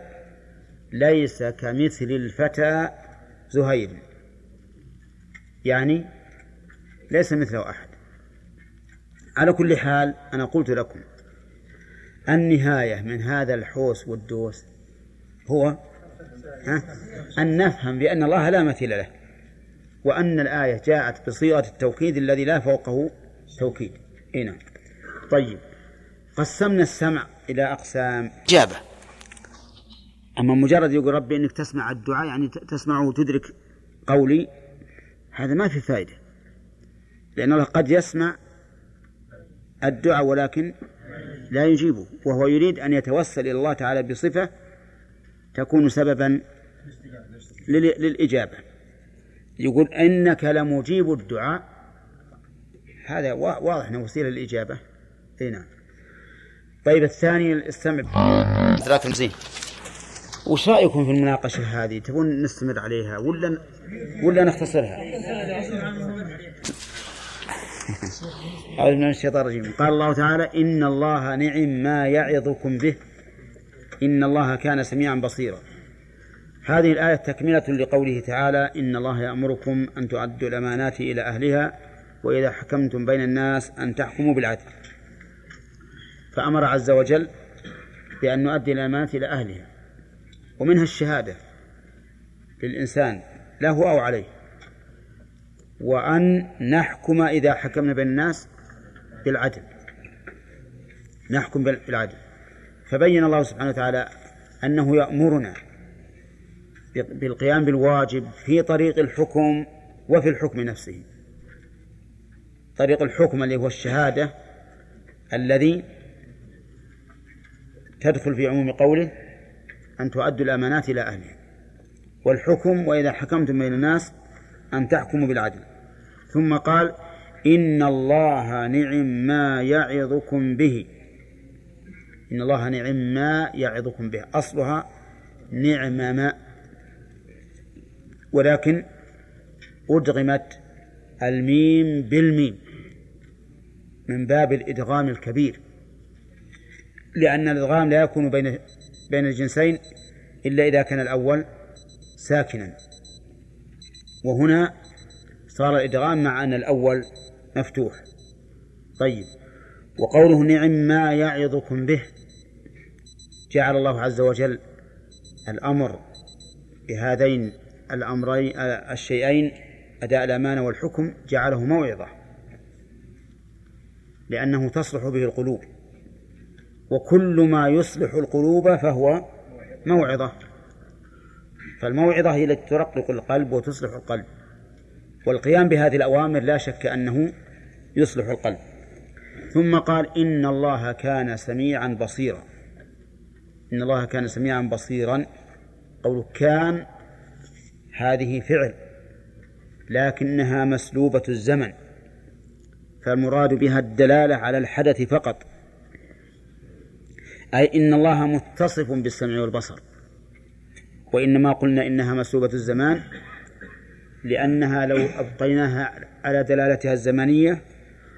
ليس كمثل الفتى زهير. يعني ليس مثله أحد. على كل حال أنا قلت لكم النهاية من هذا الحوس والدوس هو ها أن نفهم بأن الله لا مثيل له وأن الآية جاءت بصيغة التوكيد الذي لا فوقه توكيد. هنا طيب قسمنا السمع إلى أقسام. إجابة. أما مجرد يقول ربي إنك تسمع الدعاء يعني تسمعه وتدرك قولي هذا ما في فائدة لأن الله قد يسمع الدعاء ولكن لا يجيبه وهو يريد أن يتوسل إلى الله تعالى بصفة تكون سببا لل- للإجابة. يقول إنك لمجيب الدعاء. هذا وا- واضح أنه وسيلة للإجابة. أي نعم. طيب الثاني السمع. 53 وش رأيكم في المناقشة هذه؟ تبون نستمر عليها ولا ولا نختصرها؟ أعوذ من الشيطان الرجيم. قال الله تعالى إن الله نعم ما يعظكم به. إن الله كان سميعا بصيرا. هذه الآية تكملة لقوله تعالى إن الله يأمركم أن تؤدوا الأمانات إلى أهلها وإذا حكمتم بين الناس أن تحكموا بالعدل. فأمر عز وجل بأن نؤدي الأمانات إلى أهلها ومنها الشهادة للإنسان له أو عليه. وأن نحكم إذا حكمنا بين الناس بالعدل. نحكم بال- بالعدل. فبين الله سبحانه وتعالى أنه يأمرنا بالقيام بالواجب في طريق الحكم وفي الحكم نفسه. طريق الحكم اللي هو الشهادة الذي تدخل في عموم قوله أن تؤدوا الأمانات إلى أهلها. والحكم وإذا حكمتم بين الناس أن تحكموا بالعدل. ثم قال إن الله نعم ما يعظكم به. إن الله نعم ما يعظكم به. أصلها نعم ما. ولكن أدغمت الميم بالميم من باب الإدغام الكبير. لأن الإدغام لا يكون بين بين الجنسين إلا إذا كان الأول ساكنا. وهنا صار الإدغام مع أن الأول مفتوح. طيب. وقوله نعم ما يعظكم به جعل الله عز وجل الأمر بهذين الأمرين الشيئين أداء الأمانة والحكم جعله موعظة لأنه تصلح به القلوب. وكل ما يصلح القلوب فهو موعظة. فالموعظة هي التي ترقق القلب وتصلح القلب. والقيام بهذه الأوامر لا شك أنه يصلح القلب. ثم قال إن الله كان سميعا بصيرا. إن الله كان سميعا بصيرا. قول كان هذه فعل لكنها مسلوبة الزمن فالمراد بها الدلالة على الحدث فقط. أي إن الله متصف بالسمع والبصر وإنما قلنا إنها مسلوبة الزمان لأنها لو أبقيناها على دلالتها الزمنية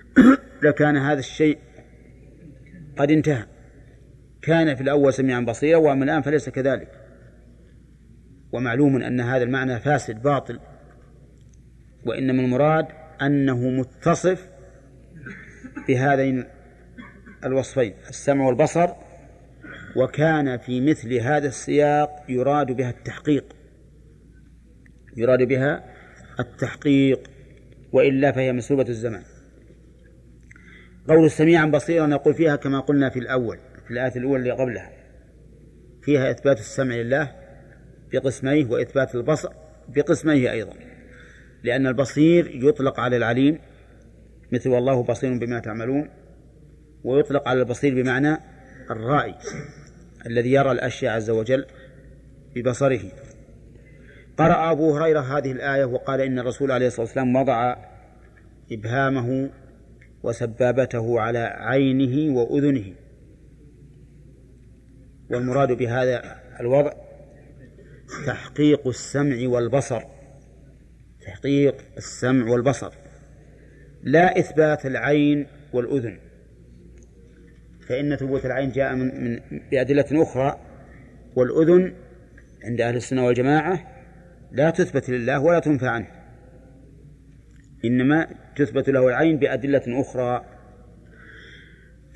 [coughs] لكان هذا الشيء قد انتهى. كان في الأول سميعا بصيرا وأما الآن فليس كذلك. ومعلوم أن هذا المعنى فاسد باطل. وإنما المراد أنه متصف بهذين الوصفين السمع والبصر. وكان في مثل هذا السياق يراد بها التحقيق. يراد بها التحقيق وإلا فهي مسلوبة الزمان. قول سميعا بصيرا نقول فيها كما قلنا في الأول. في الآية الأولى اللي قبلها. فيها إثبات السمع لله بقسميه وإثبات البصر بقسميه أيضا. لأن البصير يطلق على العليم مثل والله بصير بما تعملون ويطلق على البصير بمعنى الرائي الذي يرى الأشياء عز وجل ببصره. قرأ أبو هريرة هذه الآية وقال إن الرسول عليه الصلاة والسلام وضع إبهامه وسبابته على عينه وأذنه. والمراد بهذا الوضع تحقيق السمع والبصر. تحقيق السمع والبصر. لا إثبات العين والأذن. فإن ثبوت العين جاء من, من بأدلة أخرى. والأذن عند أهل السنة والجماعة لا تثبت لله ولا تنفى عنه. إنما تثبت له العين بأدلة أخرى.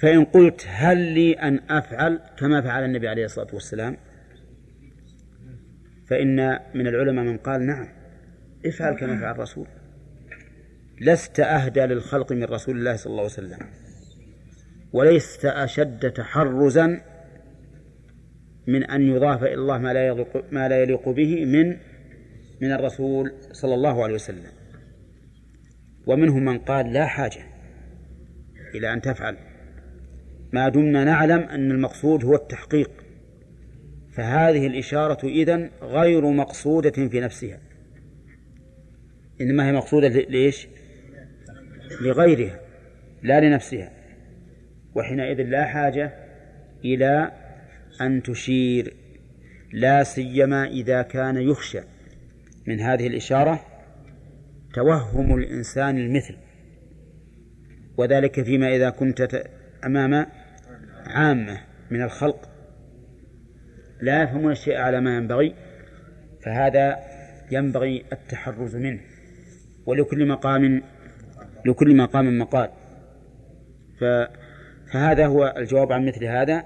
فإن قلت هل لي أن أفعل كما فعل النبي عليه الصلاة والسلام فإن من العلماء من قال نعم افعل كما فعل الرسول. لست أهدى للخلق من رسول الله صلى الله عليه وسلم وليست أشد تحرزا من أن يضاف إلى الله ما لا يليق ما لا يليق به من من الرسول صلى الله عليه وسلم. ومنهم من قال لا حاجة إلى أن تفعل. ما دمنا نعلم أن المقصود هو التحقيق. فهذه الإشارة إذن غير مقصودة في نفسها. إنما هي مقصودة ليش؟ لغيرها لا لنفسها. وحينئذ لا حاجة إلى أن تشير لا سيما إذا كان يخشى. من هذه الإشارة توهم الإنسان المثل. وذلك فيما إذا كنت أمام عامة من الخلق لا يفهمون الشيء على ما ينبغي فهذا ينبغي التحرز منه. ولكل مقام لكل مقام مقال. فهذا هو الجواب عن مثل هذا.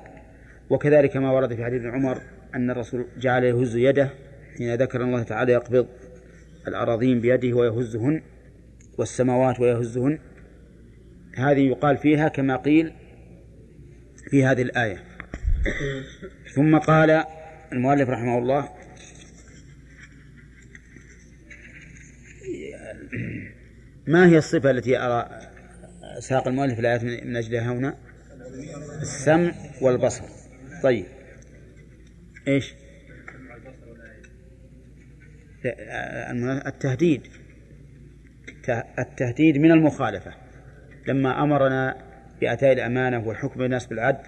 وكذلك ما ورد في حديث عمر أن الرسول جعل يهز يده حين ذكر الله تعالى يقبض الأراضين بيده ويهزهن والسماوات ويهزهن. هذه يقال فيها كما قيل في هذه الآية. ثم قال المؤلف رحمه الله ما هي الصفة التي أرى ساق المؤلف الآيات من أجلها هنا؟ السمع والبصر. طيب. إيش؟ التهديد. التهديد من المخالفة. لما أمرنا بأداء الأمانة والحكم الناس بالعدل.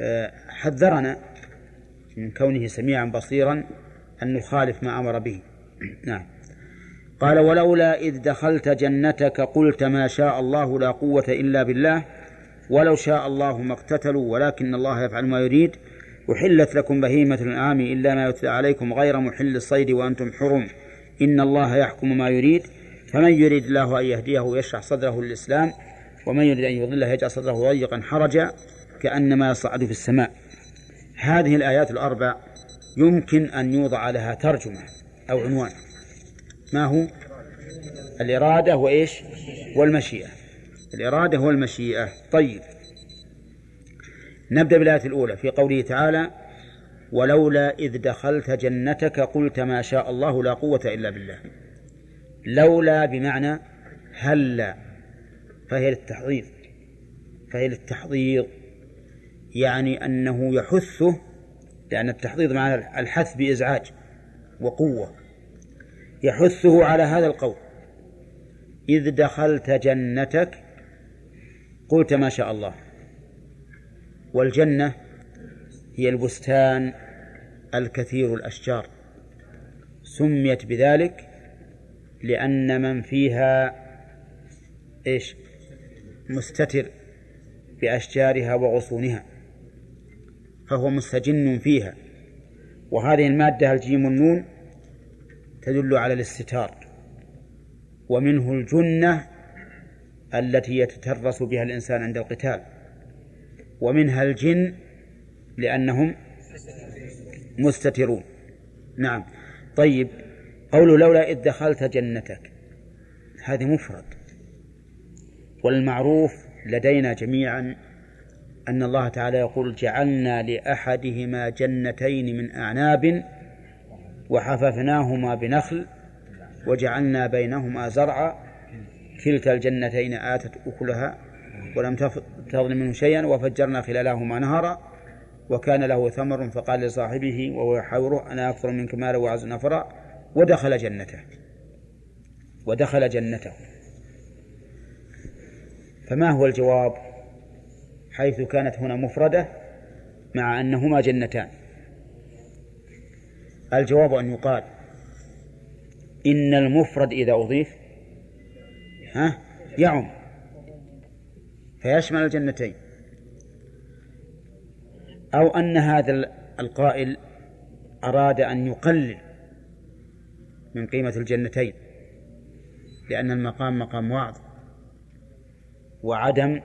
آه، حذرنا من كونه سميعا بصيرا أن نخالف ما أمر به. [clears throat] نعم. قال ولولا إذ دخلت جنتك قلت ما شاء الله لا قوة إلا بالله ولو شاء الله ما اقتتلوا ولكن الله يفعل ما يريد. أحلت لكم بهيمة الأنعام إلا ما يتلى عليكم غير محل الصيد وأنتم حرم. إن الله يحكم ما يريد. فمن يريد الله أن يهديه يشرح صدره للإسلام ومن يريد أن يضله يجعل صدره ضيقا حرجا كأنما يصعد في السماء. هذه الآيات الأربع يمكن أن يوضع لها ترجمة أو عنوان. ما هو؟ الإرادة وإيش؟ والمشيئة. الإرادة والمشيئة. طيب. نبدأ بالآية الأولى في قوله تعالى ولولا إذ دخلت جنتك قلت ما شاء الله لا قوة إلا بالله. لولا بمعنى هلا فهي للتحضير فهي للتحضير يعني أنه يحثه لأن التحضيض مع الحث بإزعاج وقوة يحثه على هذا القول. إذ دخلت جنتك قلت ما شاء الله والجنة هي البستان الكثير الأشجار سميت بذلك لأن من فيها إيش؟ مستتر بأشجارها وغصونها فهو مستجن فيها. وهذه المادة الجيم النون تدل على الاستتار ومنه الجنة التي يتترس بها الإنسان عند القتال ومنها الجن لأنهم مستترون. نعم. طيب. قوله لولا إذ دخلت جنتك. هذه مفرد. والمعروف لدينا جميعا أن الله تعالى يقول جعلنا لأحدهما جنتين من أعناب وحففناهما بنخل وجعلنا بينهما زرعا. كلتا الجنتين آتت أكلها ولم تظلم منه شيئا وفجرنا خلالهما نهرا. وكان له ثمر فقال لصاحبه وهو يحاوره أنا أكثر منك مالا وأعز نفرا. ودخل جنته. ودخل جنته. فما هو الجواب؟ حيث كانت هنا مفردة مع أنهما جنتان. الجواب أن يقال إن المفرد إذا أضيف ها يعم. فيشمل الجنتين. أو أن هذا القائل أراد أن يقلل من قيمة الجنتين لأن المقام مقام وعظ وعدم